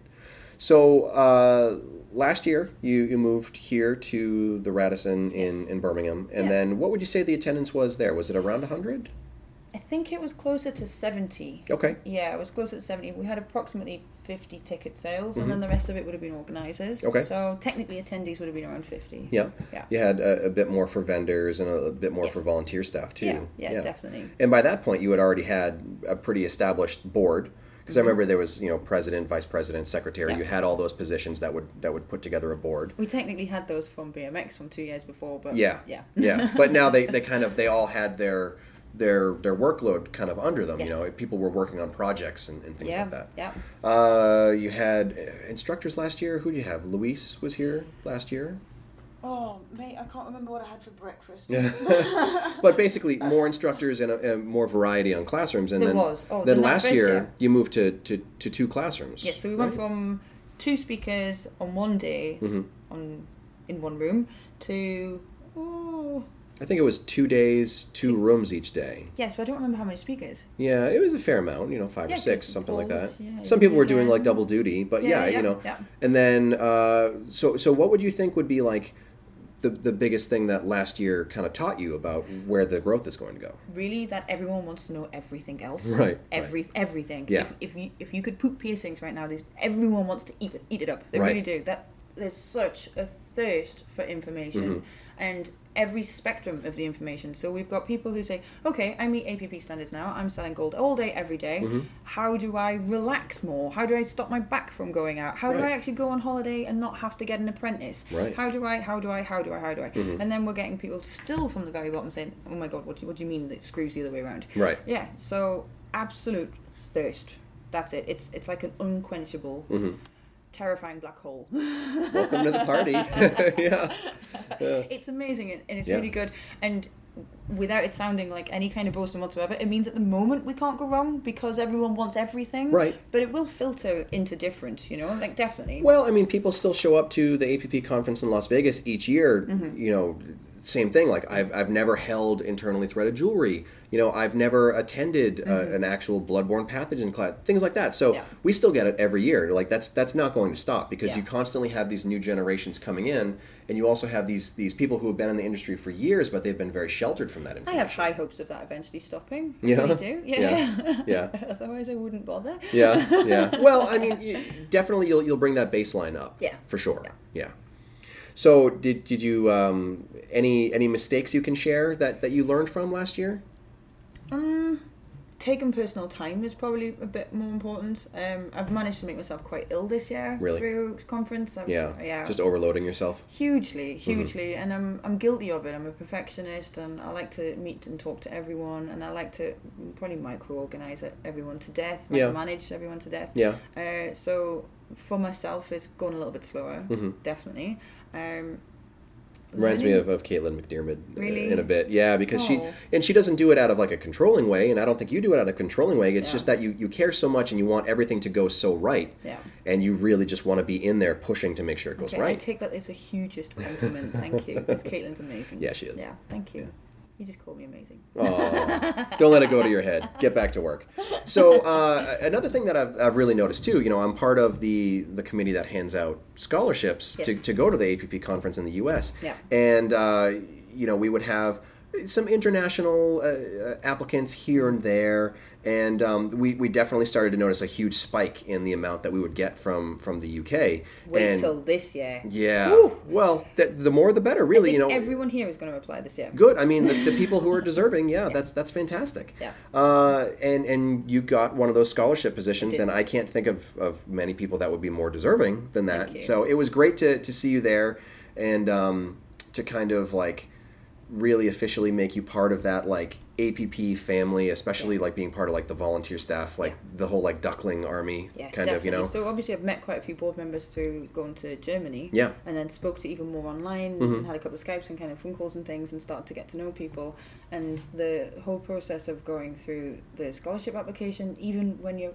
So uh, last year you, you moved here to the Radisson in, in Birmingham, and Yes. then what would you say the attendance was there? Was it around hundred? I think it was closer to 70. Okay. Yeah, it was closer to 70. We had approximately 50 ticket sales, and then the rest of it would have been organisers. Mm-hmm. Okay. So technically, attendees would have been around 50. Yeah. Yeah. You had a, a bit more for vendors and a, a bit more Yes. for volunteer staff too. Yeah, yeah, definitely. And by that point, you had already had a pretty established board. Because I Mm-hmm. remember there was, you know, president, vice president, secretary. Yeah. You had all those positions that would that would put together a board. We technically had those from BMX from two years before, but Yeah. yeah. yeah. But now they, they kind of they all had their their their workload kind of under them. You know, people were working on projects and, and things yeah, like that. yeah. Uh, you had uh, instructors last year. Who do you have? Luis was here last year. Oh, mate, I can't remember what I had for breakfast. But basically, more instructors and, a, and more variety on classrooms. And There then, was. Oh, then then that last year, year. you moved to, to, to two classrooms. Yes, so we went from two speakers on one day Mm-hmm. on in one room to oh I think it was two days, two rooms each day. yes, but I don't remember how many speakers. Yeah, it was a fair amount, you know, five Yeah, or six, something like that. yeah, Some people were doing yeah. like double duty, but yeah, Yeah, yeah, you know. yeah. And then, uh, so so what would you think would be like the the biggest thing that last year kind of taught you about where the growth is going to go? Really, that everyone wants to know everything else. Right, Every everything. Yeah. If, if you if you could poop piercings right now, there's everyone wants to eat it eat it up. They Right. really do. That there's such a thirst for information Mm-hmm. and every spectrum of the information. So we've got people who say, okay, I meet APP standards now. I'm selling gold all day, every day. Mm-hmm. How do I relax more? How do I stop my back from going out? How do I actually go on holiday and not have to get an apprentice? Right. How do I? How do I? How do I? How do I? Mm-hmm. And then we're getting people still from the very bottom saying, "Oh my God, what do, what do you mean that it screws the other way around?" Right. Yeah. So absolute thirst. That's it. It's it's like an unquenchable, terrifying black hole. Welcome to the party. yeah. it's amazing and, and it's Yeah. really good. And without it sounding like any kind of boasting whatsoever, it means at the moment we can't go wrong because everyone wants everything. Right. But it will filter into different. You know, like definitely. Well, I mean, people still show up to the APP conference in Las Vegas each year. Mm-hmm. You know, same thing. Like I've I've never held internally threaded jewelry. You know, I've never attended uh, an actual bloodborne pathogen class. Things like that. So Mm-hmm. Yeah. we still get it every year. Like that's that's not going to stop because Yeah. you constantly have these new generations coming in, and you also have these these people who have been in the industry for years, but they've been very sheltered from that I have high hopes of that eventually stopping. I Yeah? really do. Yeah. Yeah. Yeah. Otherwise, I wouldn't bother. yeah, yeah. Well, I mean, you, definitely you'll you'll bring that baseline up. Yeah. for sure. Yeah. Yeah. So, did did you um, any any mistakes you can share that that you learned from last year? Um, taking personal time is probably a bit more important. Um, I've managed to make myself quite ill this year Really? through conference. I've, Yeah, yeah, just overloading yourself. hugely, hugely, and I'm I'm guilty of it. I'm a perfectionist, and I like to meet and talk to everyone, and I like to probably micro-organize everyone to death, Yeah. manage everyone to death. Yeah. Uh, so for myself, it's going a little bit slower, Mm-hmm. definitely. Um, Reminds me of, of Caitlin McDermott uh, Really? in a bit. Yeah, because she Oh. and she doesn't do it out of like a controlling way, and I don't think you do it out of a controlling way. It's Yeah. just that you you care so much and you want everything to go so right. Yeah. And you really just want to be in there pushing to make sure it goes Okay, I take that as a hugest compliment. Thank you. Because Caitlin's amazing. Yeah, she is. Yeah, thank you. You just called me amazing. Oh, don't let it go to your head. Get back to work. So uh, another thing that I've, I've really noticed too, you know, I'm part of the the committee that hands out scholarships to, to go to the APP conference in the U.S. Yeah. And uh, you know, we would have some international uh, applicants here and there, and um, we, we definitely started to notice a huge spike in the amount that we would get from from the UK. Wait and till this year. yeah, Woo. well, th- the more the better, I really. You know, everyone here is going to apply this year. good. I mean, the, the people who are deserving, yeah, that's that's fantastic. Yeah. Uh, and and you got one of those scholarship positions, did. and I can't think of, of many people that would be more deserving than that. So it was great to to see you there, and um, to kind of like really officially make you part of that like APP family, especially like being part of like the volunteer staff, like the whole like duckling army Yeah, kind definitely. of, you know. So obviously, I've met quite a few board members through going to Germany. Yeah. Mm-hmm. And then spoke to even more online, and had a couple of Skypes and kind of phone calls and things, and started to get to know people. And the whole process of going through the scholarship application, even when you're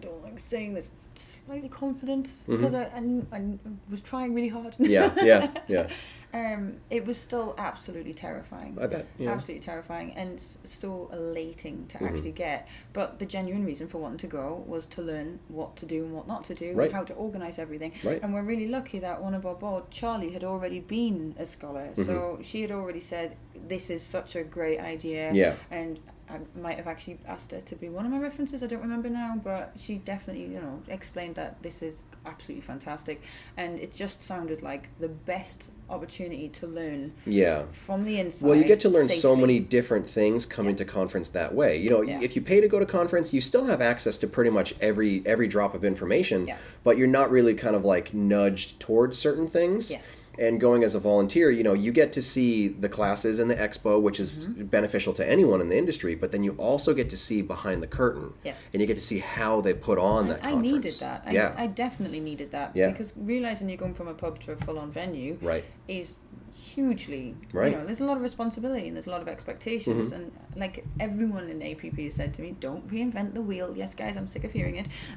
don't like saying this slightly confident because I, I, I was trying really hard. Mm-hmm. Yeah, yeah, yeah. um, it was still absolutely terrifying. I bet. Yeah. Absolutely terrifying and so elating Mm-hmm. to actually get. But the genuine reason for wanting to go was to learn what to do and what not to do, Right. how to organise everything. Right. And we're really lucky that one of our board, Charlie, had already been a scholar. So she had already said, This is such a great idea. Mm-hmm. Yeah. And I might have actually asked her to be one of my references. I don't remember now, but she definitely, you know, explained that this is absolutely fantastic, and it just sounded like the best opportunity to learn Yeah. from the inside. Well, you get to learn so many different things coming to conference that way. You know, Yeah. if you pay to go to conference, you still have access to pretty much every every drop of information, Yeah. but you're not really kind of like nudged towards certain things. Yes. And going as a volunteer, you know, you get to see the classes and the expo, which is Mm-hmm. beneficial to anyone in the industry, but then you also get to see behind the curtain. Yes. And you get to see how they put on that I conference. needed that. I, yeah. I definitely needed that. Yeah. Because realizing you're going from a pub to a full on venue Right. is hugely Right. you know there's a lot of responsibility and there's a lot of expectations Mm-hmm. and like everyone in APP has said to me don't reinvent the wheel yes guys I'm sick of hearing it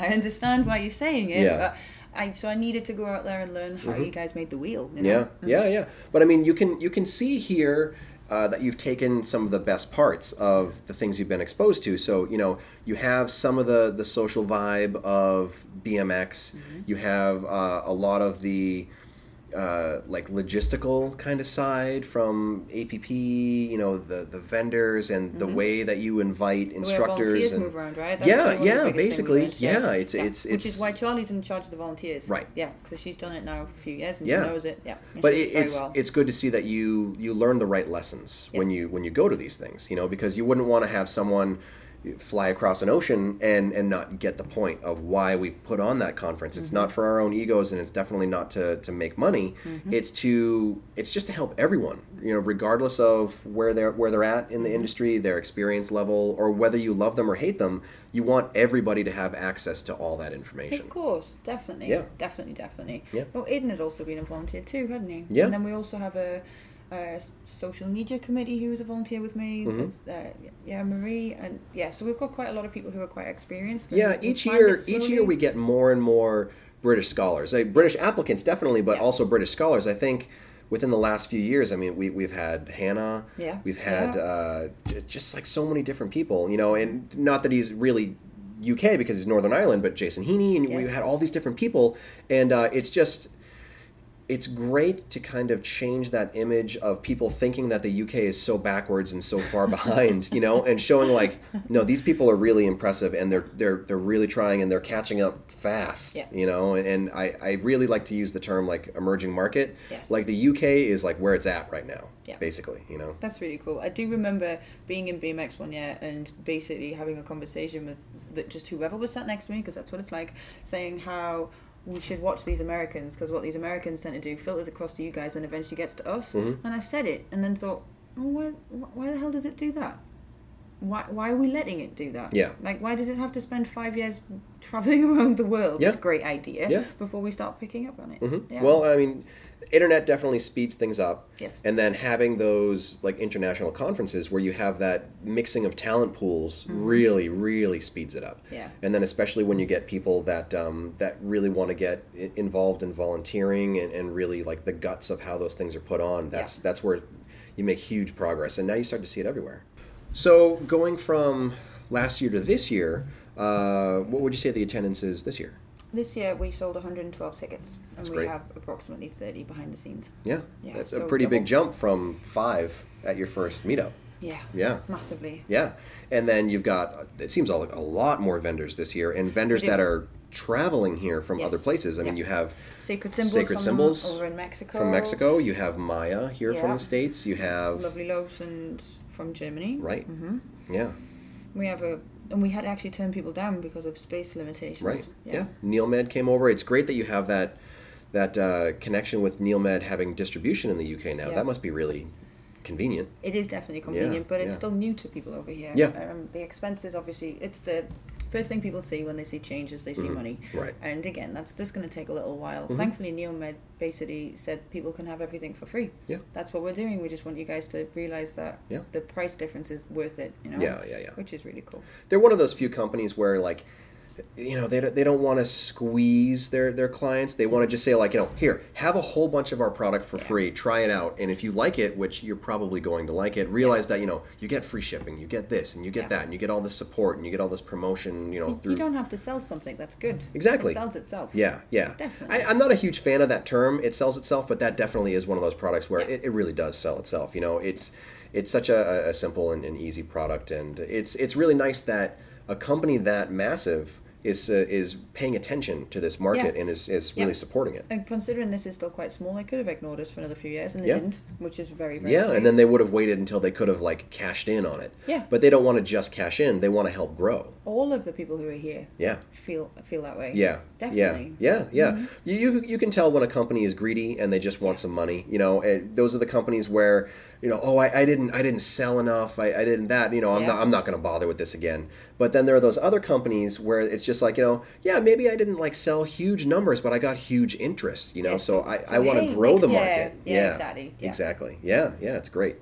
I understand why you're saying it Yeah. But I so I needed to go out there and learn how you guys made the wheel you know? Yeah, yeah, yeah. But I mean, you can you can see here uh, that you've taken some of the best parts of the things you've been exposed to. So you know, you have some of the the social vibe of BMX. You have uh, a lot of the uh, like logistical kind of side from APP. You know, the the vendors and the way that you invite instructors and move around, right? That's yeah, probably one of the yeah, biggest thing we basically, yeah. It's Yeah. it's which it's is why Charlie's in charge of the volunteers, Right. Yeah, because she's done it now for a few years and Yeah. she knows it. Yeah, but it, it's well. it's good to see that you you learn the right lessons when you when you go to these things you know because you wouldn't want to have someone fly across an ocean and and not get the point of why we put on that conference it's Mm-hmm. not for our own egos and it's definitely not to to make money Mm-hmm. it's to it's just to help everyone you know regardless of where they're where they're at Mm-hmm. in the industry their experience level or whether you love them or hate them you want everybody to have access to all that information Of course, definitely. Yeah. Definitely, definitely. Yeah. Oh, Aiden had also been a volunteer too, hadn't he? Yeah. And then we also have a, social media committee who was a volunteer with me. Mm-hmm. Uh, yeah, Marie, and yeah, so we've got quite a lot of people who are quite experienced. Yeah, each year, each year we get more and more British scholars, like British applicants definitely, but Yeah. also British scholars. I think within the last few years, I mean, we we've had Hannah, Yeah. we've had Yeah. uh, j- just like so many different people, you know, and not that he's really UK because he's Northern Ireland, but Jason Heaney, and we Yes. had all these different people, and uh, it's just it's great to kind of change that image of people thinking that the UK is so backwards and so far behind, you know, and showing like, no, these people are really impressive and they're they're they're really trying and they're catching up fast, Yeah. you know. And I I really like to use the term like emerging market. Yes. Like the UK is like where it's at right now, Yeah. basically, you know. That's really cool. I do remember being in BMX one year and basically having a conversation with the, just whoever was sat next to me, because that's what it's like, saying how we should watch these Americans, because what these Americans tend to do filters across to you guys and eventually gets to us. Mm-hmm. And I said it and then thought, oh, why, why the hell does it do that? Why, why are we letting it do that? Yeah. Like, why does it have to spend five years traveling around the world? Yeah. It's a great idea. Yeah. Before we start picking up on it. Mhm. Yeah. Well, I mean, internet definitely speeds things up. Yes. And then having those like international conferences where you have that mixing of talent pools really, really speeds it up. Mm-hmm. Yeah. And then especially when you get people that um, that really want to get involved in volunteering and, and really like the guts of how those things are put on. That's Yeah. that's where you make huge progress, and now you start to see it everywhere. So going from last year to this year, uh, what would you say the attendance is this year? This year we sold 112 tickets, and That's we great. have approximately 30 behind the scenes. Yeah, Yeah, that's a pretty big jump from five at your first meetup. Yeah. Yeah. Massively. Yeah, and then you've got it seems like a lot more vendors this year, and vendors that are traveling here from Yes. other places. I mean, you have Sacred symbols. Sacred from Symbols over in Mexico. from Mexico, you have Maya here from the states, you have Lovely Loaves and from Germany. right, Mm-hmm. yeah, We have a, and we had to actually turn people down because of space limitations. right, yeah. NeilMed came over. It's great that you have that that uh, connection with NeilMed having distribution in the UK now. Yeah. That must be really convenient. It is definitely convenient, Yeah, but it's yeah. still new to people over here. Yeah. Um, the expenses, obviously, it's the first thing people see when they see changes, they see money. Mm-hmm. Right. Mm-hmm. And again, that's just going to take a little while. Thankfully, NeilMed basically said people can have everything for free. Yeah. That's what we're doing. We just want you guys to realize that Yeah. the price difference is worth it, you know? Yeah, yeah, yeah. Which is really cool. They're one of those few companies where like you know they don't, they don't want to squeeze their their clients they want to just say like you know here have a whole bunch of our product for free try it out and if you like it which you're probably going to like it realize that you know you get free shipping you get this and you get Yeah. that and you get all this support and you get all this promotion you know through You don't have to sell something. That's good. Exactly. It sells itself. Yeah, yeah. Definitely. I, I'm not a huge fan of that term. It sells itself, but that definitely is one of those products where Yeah. it, it really does sell itself. You know, it's it's such a, a simple and, and easy product, and it's it's really nice that a company that massive is uh, is paying attention to this market Yeah. and is, is Yeah. really supporting it. And considering this is still quite small, they could have ignored us for another few years, and they Yeah. didn't, which is very, very Yeah, sweet. and then they would have waited until they could have like cashed in on it. Yeah. But they don't want to just cash in; they want to help grow. all of the people who are here Yeah. feel feel that way. Yeah, definitely. Yeah, yeah, yeah. You, you you can tell when a company is greedy and they just want some money. You know, and those are the companies where you know, oh, I, I didn't I didn't sell enough. I, I didn't that. You know, I'm Yeah. not I'm not going to bother with this again. But then there are those other companies where it's just like you know, yeah, maybe I didn't like sell huge numbers, but I got huge interest. You know, Yeah, so, I, so, I want to grow the market. Yeah, exactly, yeah. exactly. Yeah, yeah, it's great.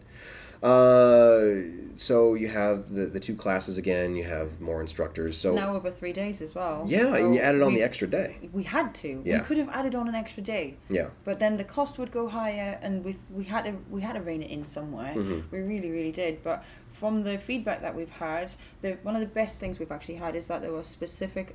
Uh, so you have the the two classes again. You have more instructors. So now over three days as well. yeah, So and you added on we- the extra day. We had to. Yeah. We could have added on an extra day. Yeah. But then the cost would go higher, and with we had to we had to rein it in somewhere. Mm-hmm. We really, really did. But from the feedback that we've had, the one of the best things we've actually had is that there were specific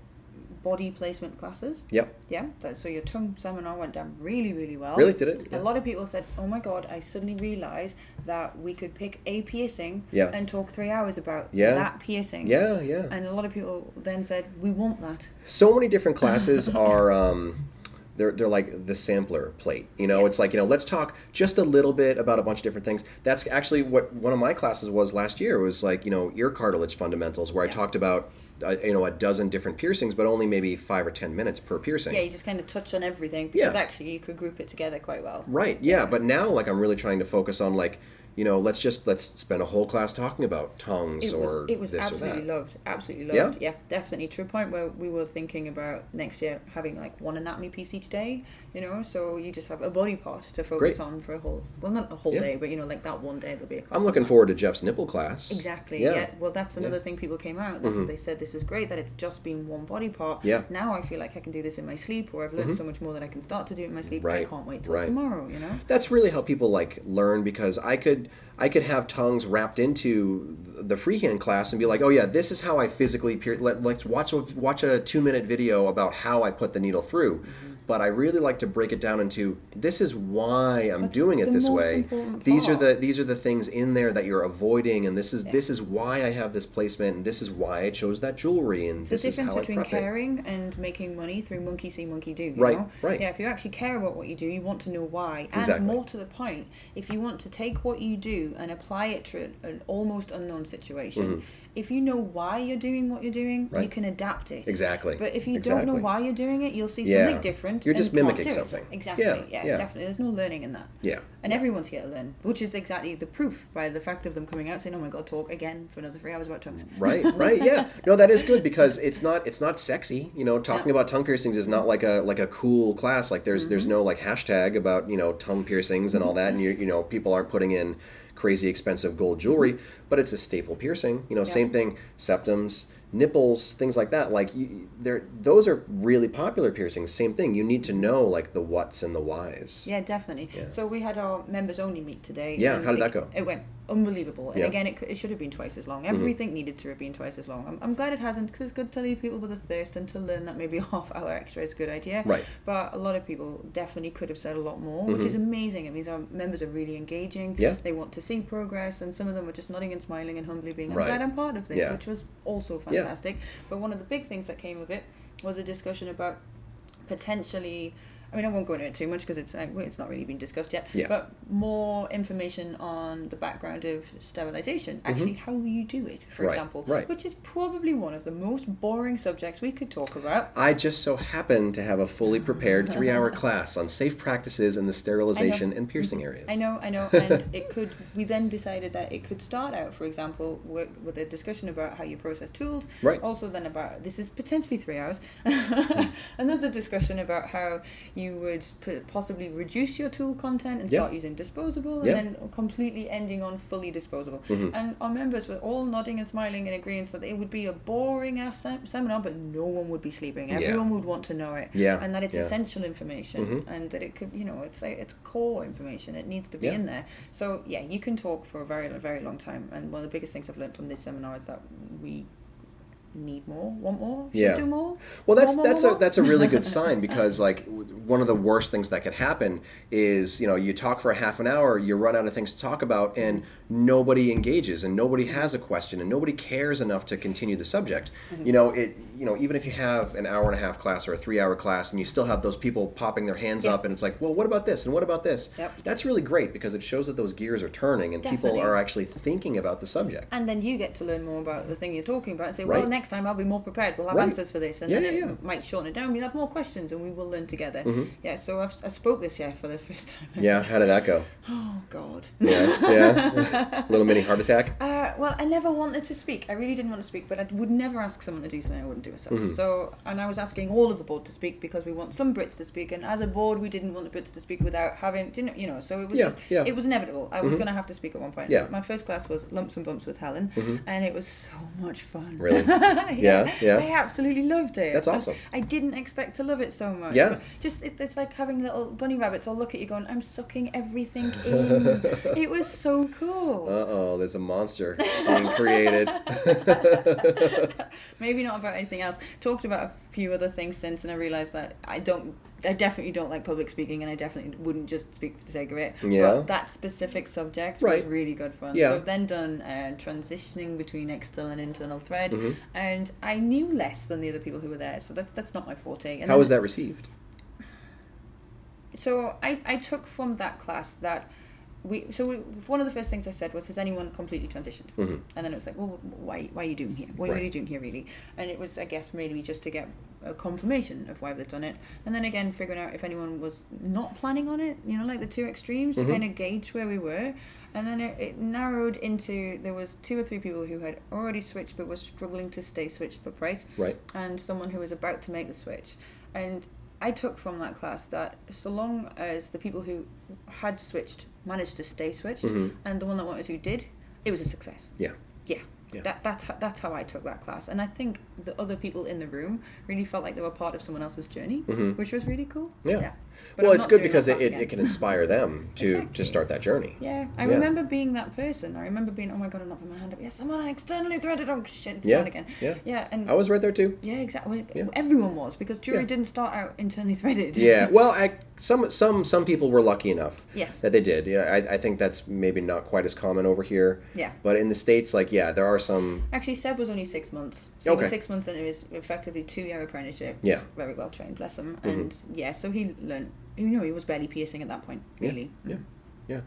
body placement classes. Yep. Yeah, so your tongue seminar went down really, really well. Really? Did it? Yeah. A lot of people said, "Oh my god, I suddenly realized that we could pick a piercing Yeah. and talk three hours about Yeah. that piercing." Yeah, yeah. And a lot of people then said, "We want that." so many different classes are um, they're, they're like the sampler plate you know it's like you know let's talk just a little bit about a bunch of different things that's actually what one of my classes was last year was like you know ear cartilage fundamentals where i talked about you know a dozen different piercings but only maybe five or ten minutes per piercing Yeah, you just kind of touch on everything because Yeah. actually you could group it together quite well. right yeah but now like i'm really trying to focus on like you know let's just let's spend a whole class talking about tongues It was, or it was this or that loved, absolutely loved. Yeah? definitely. To a point where we were thinking about next year having like one anatomy piece each day. You know, so you just have a body part to focus Great. on for a whole, well, not a whole Yeah. day, but you know, like that one day there'll be a class. i'm looking forward to jeff's nipple class Exactly. Yeah. Yeah. Well, that's another thing people came out. That's They said this is great that it's just been one body part. Mm-hmm. Yeah. Mm-hmm. Now I feel like I can do this in my sleep, or I've learned so much more that I can start to do it in my sleep. Right. I can't wait till right. tomorrow. You know. that's really how people like learn because I could I could have tongues wrapped into the freehand class and be like, oh yeah, this is how I physically pier- let's watch a, watch a two minute video about how I put the needle through. Mm-hmm. But I really like to break it down into this is why I'm That's doing it this way. These are the these are the things in there that you're avoiding, and this is this is why I have this placement, and this is why I chose that jewelry, and It's this the is how between I it. caring and making money through monkey see, monkey do. You Right, know? right. Yeah, if you actually care about what you do, you want to know why. And Exactly. more to the point, if you want to take what you do and apply it to an, an almost unknown situation, mm-hmm. If you know why you're doing what you're doing, you Mm-hmm. Can adapt it. Exactly, But if you don't know why you're doing it, you'll see Yeah. something different. You're just mimicking something. Exactly. Yeah, Yeah, yeah. definitely. There's no learning in that. Yeah. And everyone's here to learn, which is exactly the proof by the fact of them coming out saying, "Oh my god, talk again for another three hours about tongues." right right yeah no that is good because it's not it's not sexy you know talking about tongue piercings is not like a like a cool class like there's there's Mm-hmm. no like hashtag about you know tongue piercings and all that and you you know people aren't putting in crazy expensive gold jewelry but it's a staple piercing you know Yeah. same thing septums nipples things like that like you, they're those are really popular piercings same thing you need to know like the whats and the whys Yeah, definitely. Yeah. So we had our members only meet today. Yeah, how did that go? It went unbelievable. And Yeah. Mm-hmm. again, it, it should have been twice as long. Everything needed to have been twice as long. I'm, I'm glad it hasn't because it's good to leave people with a thirst and to learn that maybe half hour extra is a good idea. Right. Mm-hmm. But a lot of people definitely could have said a lot more, which is amazing. It means our members are really engaging. Yeah. They want to see progress, and some of them were just nodding and smiling and humbly being, I'm Right. glad I'm part of this, Yeah. which was also fantastic. Yeah. fantastic. But one of the big things that came of it was a discussion about potentially I mean, I won't go into it too much because it's uh, well, it's not really been discussed yet. Yeah. But more information on the background of sterilization, actually how you do it, for Mm-hmm. Right, example, right. which is probably one of the most boring subjects we could talk about. I just so happen to have a fully prepared three-hour class on safe practices in the sterilization and piercing areas. I know, I know, and it could. We then decided that it could start out, for example, with, with a discussion about how you process tools. Right. Also, then about this is potentially three hours. Another discussion about how you would p- possibly reduce your tool content and Yeah. start using disposable, Yeah. and then completely ending on fully disposable. Mm-hmm. And our members were all nodding and smiling in agreement that it would be a boring ass sem- seminar, but no one would be sleeping. Yeah. Everyone would want to know it. Yeah, And that it's yeah. essential information, and that it could, you know, it's like it's core information. It needs to be Yeah. in there. So yeah, you can talk for a very, very long time. And one of the biggest things I've learned from this seminar is that we need more, want more, should Yeah. do more. Well, that's More, that's more, a more. that's a really good sign because like one of the worst things that could happen is you know you talk for a half an hour, you run out of things to talk about, and nobody engages and nobody has a question and nobody cares enough to continue the subject. Mm-hmm. You know it. You know even if you have an hour and a half class or a three hour class and you still have those people popping their hands up and it's like, well, what about this and what about this? Yep. That's really great because it shows that those gears are turning and people are actually thinking about the subject. And then you get to learn more about the thing you're talking about and say, well, Right. Next time I'll be more prepared. We'll have Right. answers for this. And Yeah, then yeah, it yeah. might shorten it down. We'll have more questions and we will learn together. Mm-hmm. Yeah, so I've, I spoke this year for the first time. Yeah, how did that go? Oh, God. Yeah, yeah. Little mini heart attack. Uh, well, I never wanted to speak. I really didn't want to speak, but I would never ask someone to do something I wouldn't do myself. Mm-hmm. So, and I was asking all of the board to speak because we want some Brits to speak, and as a board, we didn't want the Brits to speak without having, you know, you know. So it was Yeah, just, yeah. Mm-hmm. it was inevitable. I was going to have to speak at one point. Yeah. Mm-hmm. My first class was lumps and bumps with Helen, and it was so much fun. Really? yeah, Yeah, yeah. I absolutely loved it. That's awesome. I didn't expect to love it so much. Yeah. Just it, it's like having little bunny rabbits all look at you going, "I'm sucking everything in." it was so cool. Uh oh, there's a monster being created. maybe not about anything else. Talked about a few other things since, and I realised that I don't. I definitely don't like public speaking, and I definitely wouldn't just speak for the sake of it. Yeah. But that specific subject Right. was really good fun. Yeah. So I've then done uh, transitioning between external and internal thread, Mm-hmm. and I knew less than the other people who were there, so that's that's not my forte. And How then- was that received? so I, I took from that class that we so we, one of the first things I said was has anyone completely transitioned and then it was like well why why are you doing here what, what are Mm-hmm. Right. you doing here really and it was I guess maybe just to get a confirmation of why they've done it and then again figuring out if anyone was not planning on it you know like the two extremes Mm-hmm. to kind of gauge where we were and then it, it narrowed into there was two or three people who had already switched but were struggling to stay switched for price Right. and someone who was about to make the switch. And I took from that class that so long as the people who had switched managed to stay switched, and the one that wanted to did, it was a success. Yeah. Yeah. Yeah. That, that's how, that's how I took that class, and I think the other people in the room really felt like they were part of someone else's journey, which was really cool. Mm-hmm. Yeah. But well, I'm it's good because it, it, it can inspire them to, to start that journey. Yeah, I Yeah. remember being that person. I remember being, oh my god, I'm not putting my hand up. Yeah, someone externally threaded. Oh shit, it's Yeah, gone again. yeah. yeah, and I was right there too. yeah, exactly. Yeah. Everyone was because jury Yeah. didn't start out internally threaded. Yeah. Well, I, some some some people were lucky enough Yes. that they did. Yeah, I, I think that's maybe not quite as common over here. Yeah. But in the states, like yeah, there are some. Actually, Seb was only six months. So Okay. six months and it was effectively two year apprenticeship. Yeah. Mm-hmm. Very well trained, bless him. And yeah, so he learned. You know, he was barely piercing at that point. Really. Yeah. Yeah.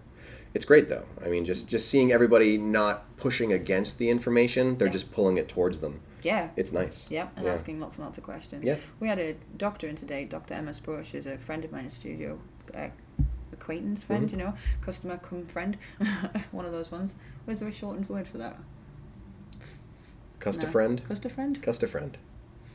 It's great though. I mean, just just seeing everybody not pushing against the information, they're Yeah. just pulling it towards them. Yeah. It's nice. Yeah, and Yeah. asking lots and lots of questions. Yeah. We had a doctor in today, Dr. Emma Sprush, is a friend of mine in studio, uh, acquaintance friend, Mm-hmm. you know, customer come friend, one of those ones. Was there a shortened word for that? Custa No. friend. Custer friend? Custa friend.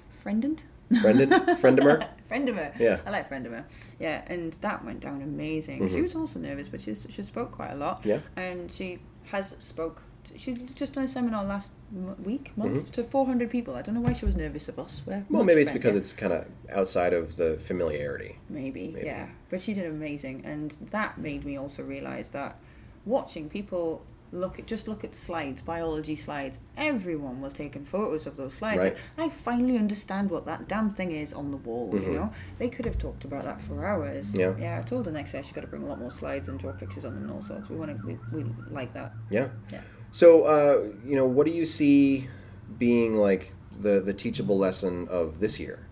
Friendent? Friended. Friendimer. Friendimer. Yeah. I like Friendimer. Yeah, and that went down amazing. She was also nervous, but she's, she spoke quite a lot. Mm-hmm. Yeah. And she has spoke. She just done a seminar last m- week, month, Mm-hmm. to 400 people. I don't know why she was nervous of us. We're Well, maybe it's because it's kind of outside of the familiarity. Maybe, Maybe. yeah. But she did amazing, and that made me also realize that watching people look at just look at slides, biology slides. Everyone was taking photos of those slides. Right. Like, I finally understand what that damn thing is on the wall. You know, they could have talked about that for hours. Mm-hmm. Yeah. Yeah. I told her next year she's got to bring a lot more slides and draw pictures on them and all sorts. We want to. We, we like that. Yeah. Yeah. So, uh, you know, what do you see being like the the teachable lesson of this year?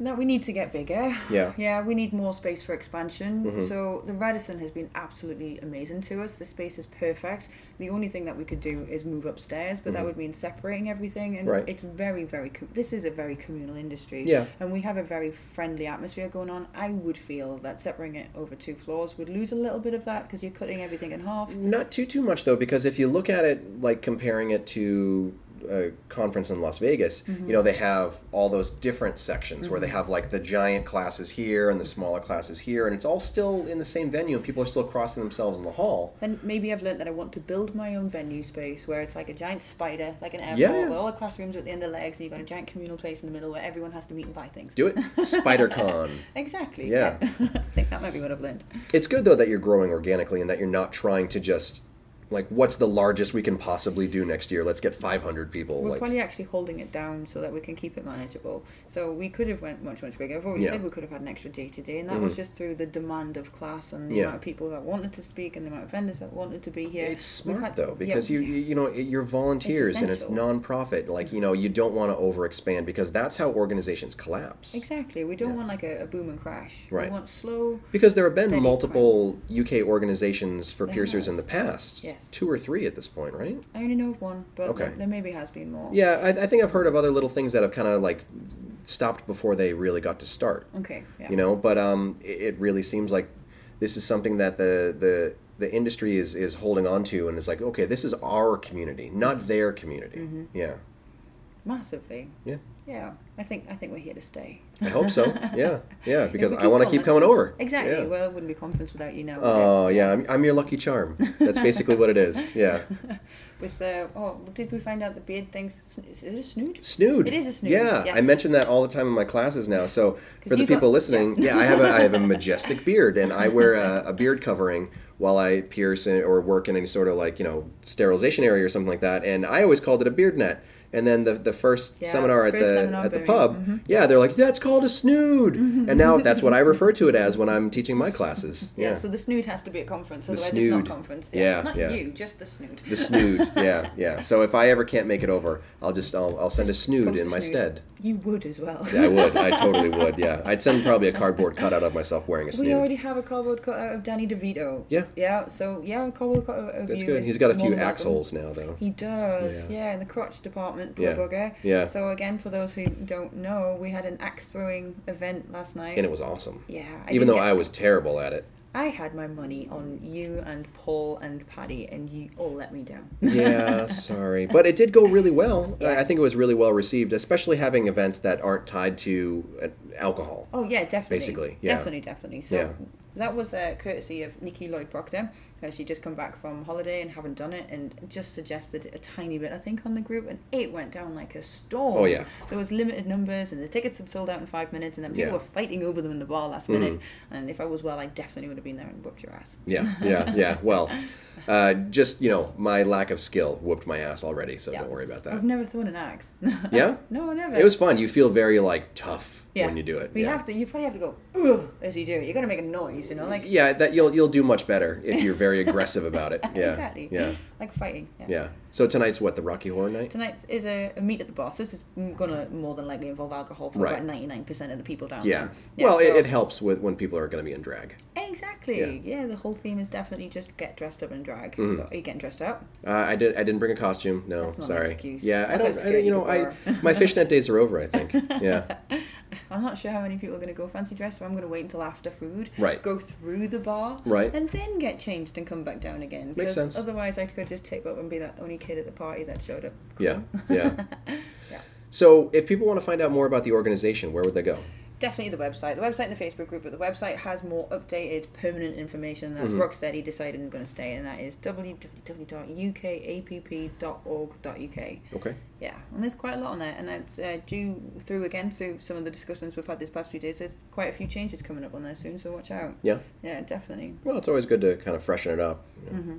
That we need to get bigger. Yeah. Yeah, we need more space for expansion. Mm-hmm. So the Radisson has been absolutely amazing to us. The space is perfect. The only thing that we could do is move upstairs, but that mm-hmm. would mean separating everything. And Right. it's very, very. Com- this is a very communal industry. Yeah. And we have a very friendly atmosphere going on. I would feel that separating it over two floors would lose a little bit of that because you're cutting everything in half. Not too too much though, because if you look at it like comparing it to a conference in Las Vegas, Mm-hmm. you know they have all those different sections where they have like the giant classes here and the smaller classes here, and it's all still in the same venue, and people are still crossing themselves in the hall. Then maybe I've learned that I want to build my own venue space where it's like a giant spider, like an airport, Yeah, yeah. where all the classrooms are at the end of the legs, and you've got a giant communal place in the middle where everyone has to meet and buy things. Do it, SpiderCon. Exactly. Yeah. I think that might be what I've learned. It's good though that you're growing organically and that you're not trying to just like what's the largest we can possibly do next year? Let's get 500 people. We're like, probably actually holding it down so that we can keep it manageable. So we could have went much much bigger. I've already Yeah. Mm-hmm. said we could have had an extra day today and that was just through the demand of class and the Yeah. amount of people that wanted to speak and the amount of vendors that wanted to be here. It's smart had- though because you you you know you're volunteers and it's non-profit. Like you know you don't want to overexpand because that's how organizations collapse. exactly. We don't want like a, a boom and crash. Right. We want slow. Because there have been multiple UK organizations for There piercers in the past. Two or three at this point, right? I only know of one, but Okay. there, maybe has been more. Yeah, I, I think I've heard of other little things that have kind of like stopped before they really got to start. Okay. Yeah. You know, but um, it, it really seems like this is something that the the the industry is is holding on to and is like, okay, this is our community, not their community. Mm-hmm. Yeah, Massively. yeah. Yeah. I think I think we're here to stay. I hope so. Yeah, yeah, because I want to keep coming over. Exactly. Yeah. Well, it wouldn't be conference without you now. Oh yeah, I'm, I'm your lucky charm. That's basically what it is. Yeah, With the oh, did we find out the beard things? Is it a snood? snood. It is a snood, Yeah, I yes. mention that all the time in my classes now. So for the you got- people listening, yeah. I have a I have a majestic beard, and I wear a, a beard covering while I pierce in, or work in any sort of like you know sterilization area or something like that. And I always called it a beard net. And then the the first Yeah, seminar at first the seminar at the pub, mhm. yeah, they're like, that's called a snood, and now that's what I refer to it as when I'm teaching my classes. Yeah. Yeah, So the snood has to be a conference, otherwise it's snood. not conference. Yeah, Not yeah. you, just the snood. the snood. yeah, yeah. So if I ever can't make it over, I'll just I'll, I'll send a snood in my snood. stead. You would as well. Yeah, I would. I totally would. Yeah, I'd send probably a cardboard cutout of myself wearing a snood. We already have a cardboard cutout of Danny DeVito. Yeah. Yeah. So yeah, a cardboard cutout of That's you good. He's got a few holes now, though. He does, Yeah. yeah. in the crotch department, Yeah, yeah. So again, for those who don't know, we had an axe throwing event last night. And it was awesome. yeah, I Even though I was terrible at it. I had my money on you and Paul and Paddy, and you all let me down. Yeah, sorry, but it did go really well. I- Yeah. I think it was really well received, especially having events that aren't tied to uh, alcohol. Oh yeah, definitely. Basically, yeah. Definitely, definitely. So Yeah. That was uh, courtesy of Nikki Lloyd Proctor. Uh, she just come back from holiday and haven't done it, and just suggested a tiny bit, I think, on the group, and it went down like a storm. Oh, yeah. There was limited numbers, and the tickets had sold out in five minutes, and then people Yeah. Were fighting over them in the bar last minute. And if I was well, I definitely would have been there and whooped your ass. Yeah, yeah, yeah. Well, uh, just you know, my lack of skill whooped my ass already, so Yeah. don't worry about that. I've never thrown an axe. Yeah, no, never. it was fun. You feel very like tough yeah. when you do it. But you yeah. have to. You probably have to go ugh as you do it. You got to make a noise, you know, like yeah, that you'll you'll do much better if you're very aggressive about it. Yeah, exactly. yeah, Like fighting. yeah. So tonight's what the Rocky Horror Night. Tonight is a, a meet at the boss. This is gonna more than likely involve alcohol for Right. about ninety nine percent of the people down Yeah. there. well, so- it, it helps with when people are going to be in drag. exactly. Yeah. Yeah. the whole theme is definitely just get dressed up and drag. Mm-hmm. So are you getting dressed up? Uh, I did. I didn't bring a costume. No, That's not an sorry. excuse. Yeah, I don't. I don't. You you know, I my fishnet days are over. I think. Yeah. I'm not sure how many people are gonna go fancy dress, so I'm gonna wait until after food. Right. Go through the bar. Right. And then get changed and come back down again. Makes sense. Otherwise, I could just tape up and be that only kid at the party that showed up. Yeah. Yeah. Yeah. So, if people want to find out more about the organization, where would they go? definitely the website. The website and the Facebook group, but the website has more updated, permanent information. That's Mm-hmm. Rocksteady decided I'm going to stay, and that is www.ukapp.org.uk. Okay. Yeah, and there's quite a lot on there, and that's uh, due through again through some of the discussions we've had this past few days. There's quite a few changes coming up on there soon, so watch out. Yeah. Yeah, definitely. Well, it's always good to kind of freshen it up. you know. Mm-hmm.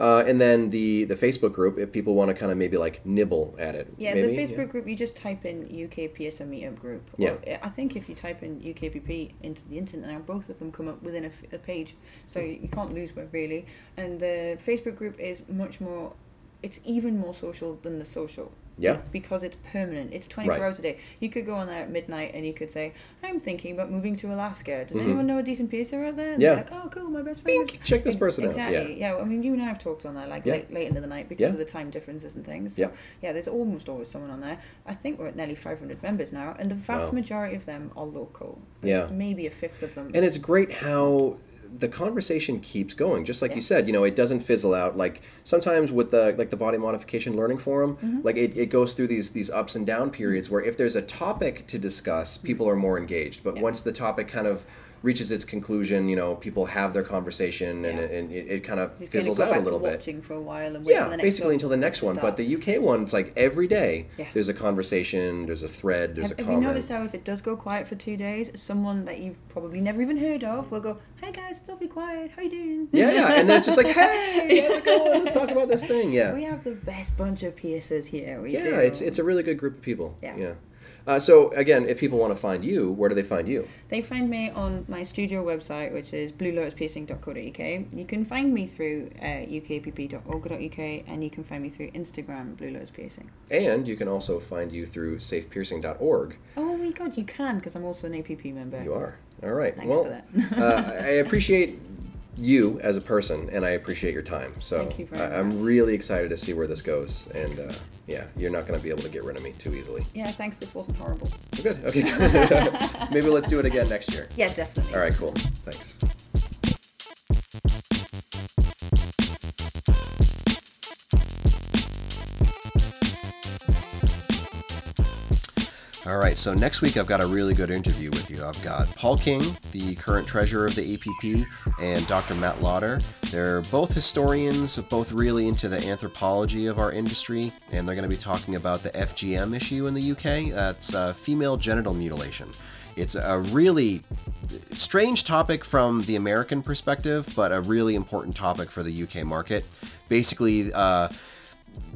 Uh, and then the the Facebook group, if people want to kind of maybe like nibble at it. Yeah, maybe? the Facebook group, you just type in UK PSM Meetup group. Yeah. Or, uh, I think if you type in UKPP into the internet now, both of them come up within a, f- a page. So you, you can't lose one really. And the Facebook group is much more, it's even more social than the social. Yeah. Because it's permanent. It's 24 Right. hours a day. You could go on there at midnight and you could say, I'm thinking about moving to Alaska. Does Mhm. anyone know a decent piercer out there? And Yeah. like, oh, cool, my best friend. Bink, check this person out. exactly. Yeah. I mean, you and I have talked on there like Yeah. late, late into the night because Yeah. of the time differences and things. So, Yeah. yeah, there's almost always someone on there. I think we're at nearly 500 members now, and the vast Wow. majority of them are local. Yeah. Maybe a fifth of them. And it's great how the conversation keeps going. Just like Yeah. you said, you know, it doesn't fizzle out. Like sometimes with the like the body modification learning forum, Mm-hmm. like it, it goes through these these ups and down periods where if there's a topic to discuss, people are more engaged. But Yeah. once the topic kind of reaches its conclusion, you know, people have their conversation and, Yeah. it, and it, it kind of He's fizzles go out a little to bit. watching for a while and wait for Yeah, the next basically until the next one. start. But the UK one, it's like every day Yeah. there's a conversation, there's a thread, there's Have, a have you comment. noticed how if it does go quiet for two days, someone that you've probably never even heard of will go, "Hey guys, it's awfully quiet. How you doing?" yeah, yeah, and then it's just like, hey, how's it going? Let's talk about this thing. Yeah, we have the best bunch of piercers here. We yeah, do. it's it's a really good group of people. Yeah. yeah. Uh, so again, if people want to find you, where do they find you? They find me on my studio website, which is bluelotuspiercing.co.uk. You can find me through uh, ukpp.org.uk, and you can find me through Instagram, Blue Lotus Piercing. And you can also find you through safepiercing.org. Oh my god, you can, because I'm also an APP member. You are. All right. Thanks well, for that. uh, I appreciate you as a person, and I appreciate your time. So you I, I'm much. really excited to see where this goes. And uh, yeah, you're not going to be able to get rid of me too easily. Yeah, thanks. This wasn't horrible. Good. Okay. Maybe let's do it again next year. Yeah, definitely. All right. Cool. Thanks. All right, so next week I've got a really good interview with you. I've got Paul King, the current treasurer of the APP, and Dr. Matt Lodder. They're both historians, both really into the anthropology of our industry, and they're going to be talking about the FGM issue in the UK. That's uh, female genital mutilation. It's a really strange topic from the American perspective, but a really important topic for the UK market. Basically, uh,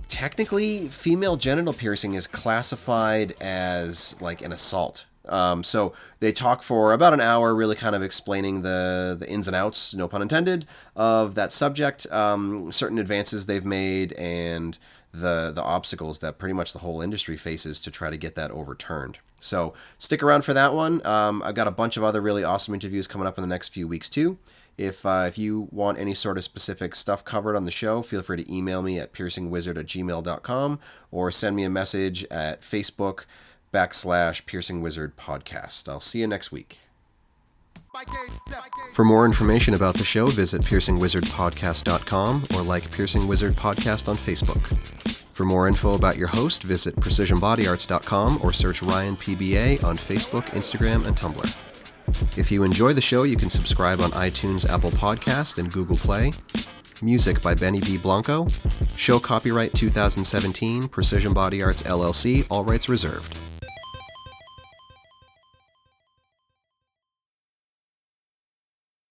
technically female genital piercing is classified as like an assault. Um, so they talk for about an hour really kind of explaining the the ins and outs no pun intended of that subject um, certain advances they've made and the the obstacles that pretty much the whole industry faces to try to get that overturned. So stick around for that one. Um, i've got a bunch of other really awesome interviews coming up in the next few weeks too if, uh, if you want any sort of specific stuff covered on the show, feel free to email me at piercingwizard at gmail.com or send me a message at Facebook backslash piercingwizard podcast. I'll see you next week. For more information about the show, visit piercingwizardpodcast.com or like Piercing Wizard Podcast on Facebook. For more info about your host, visit precisionbodyarts.com or search Ryan PBA on Facebook, Instagram, and Tumblr. If you enjoy the show, you can subscribe on iTunes, Apple Podcast, and Google Play. Music by Benny B. Blanco. Show copyright 2017, Precision Body Arts LLC, all rights reserved.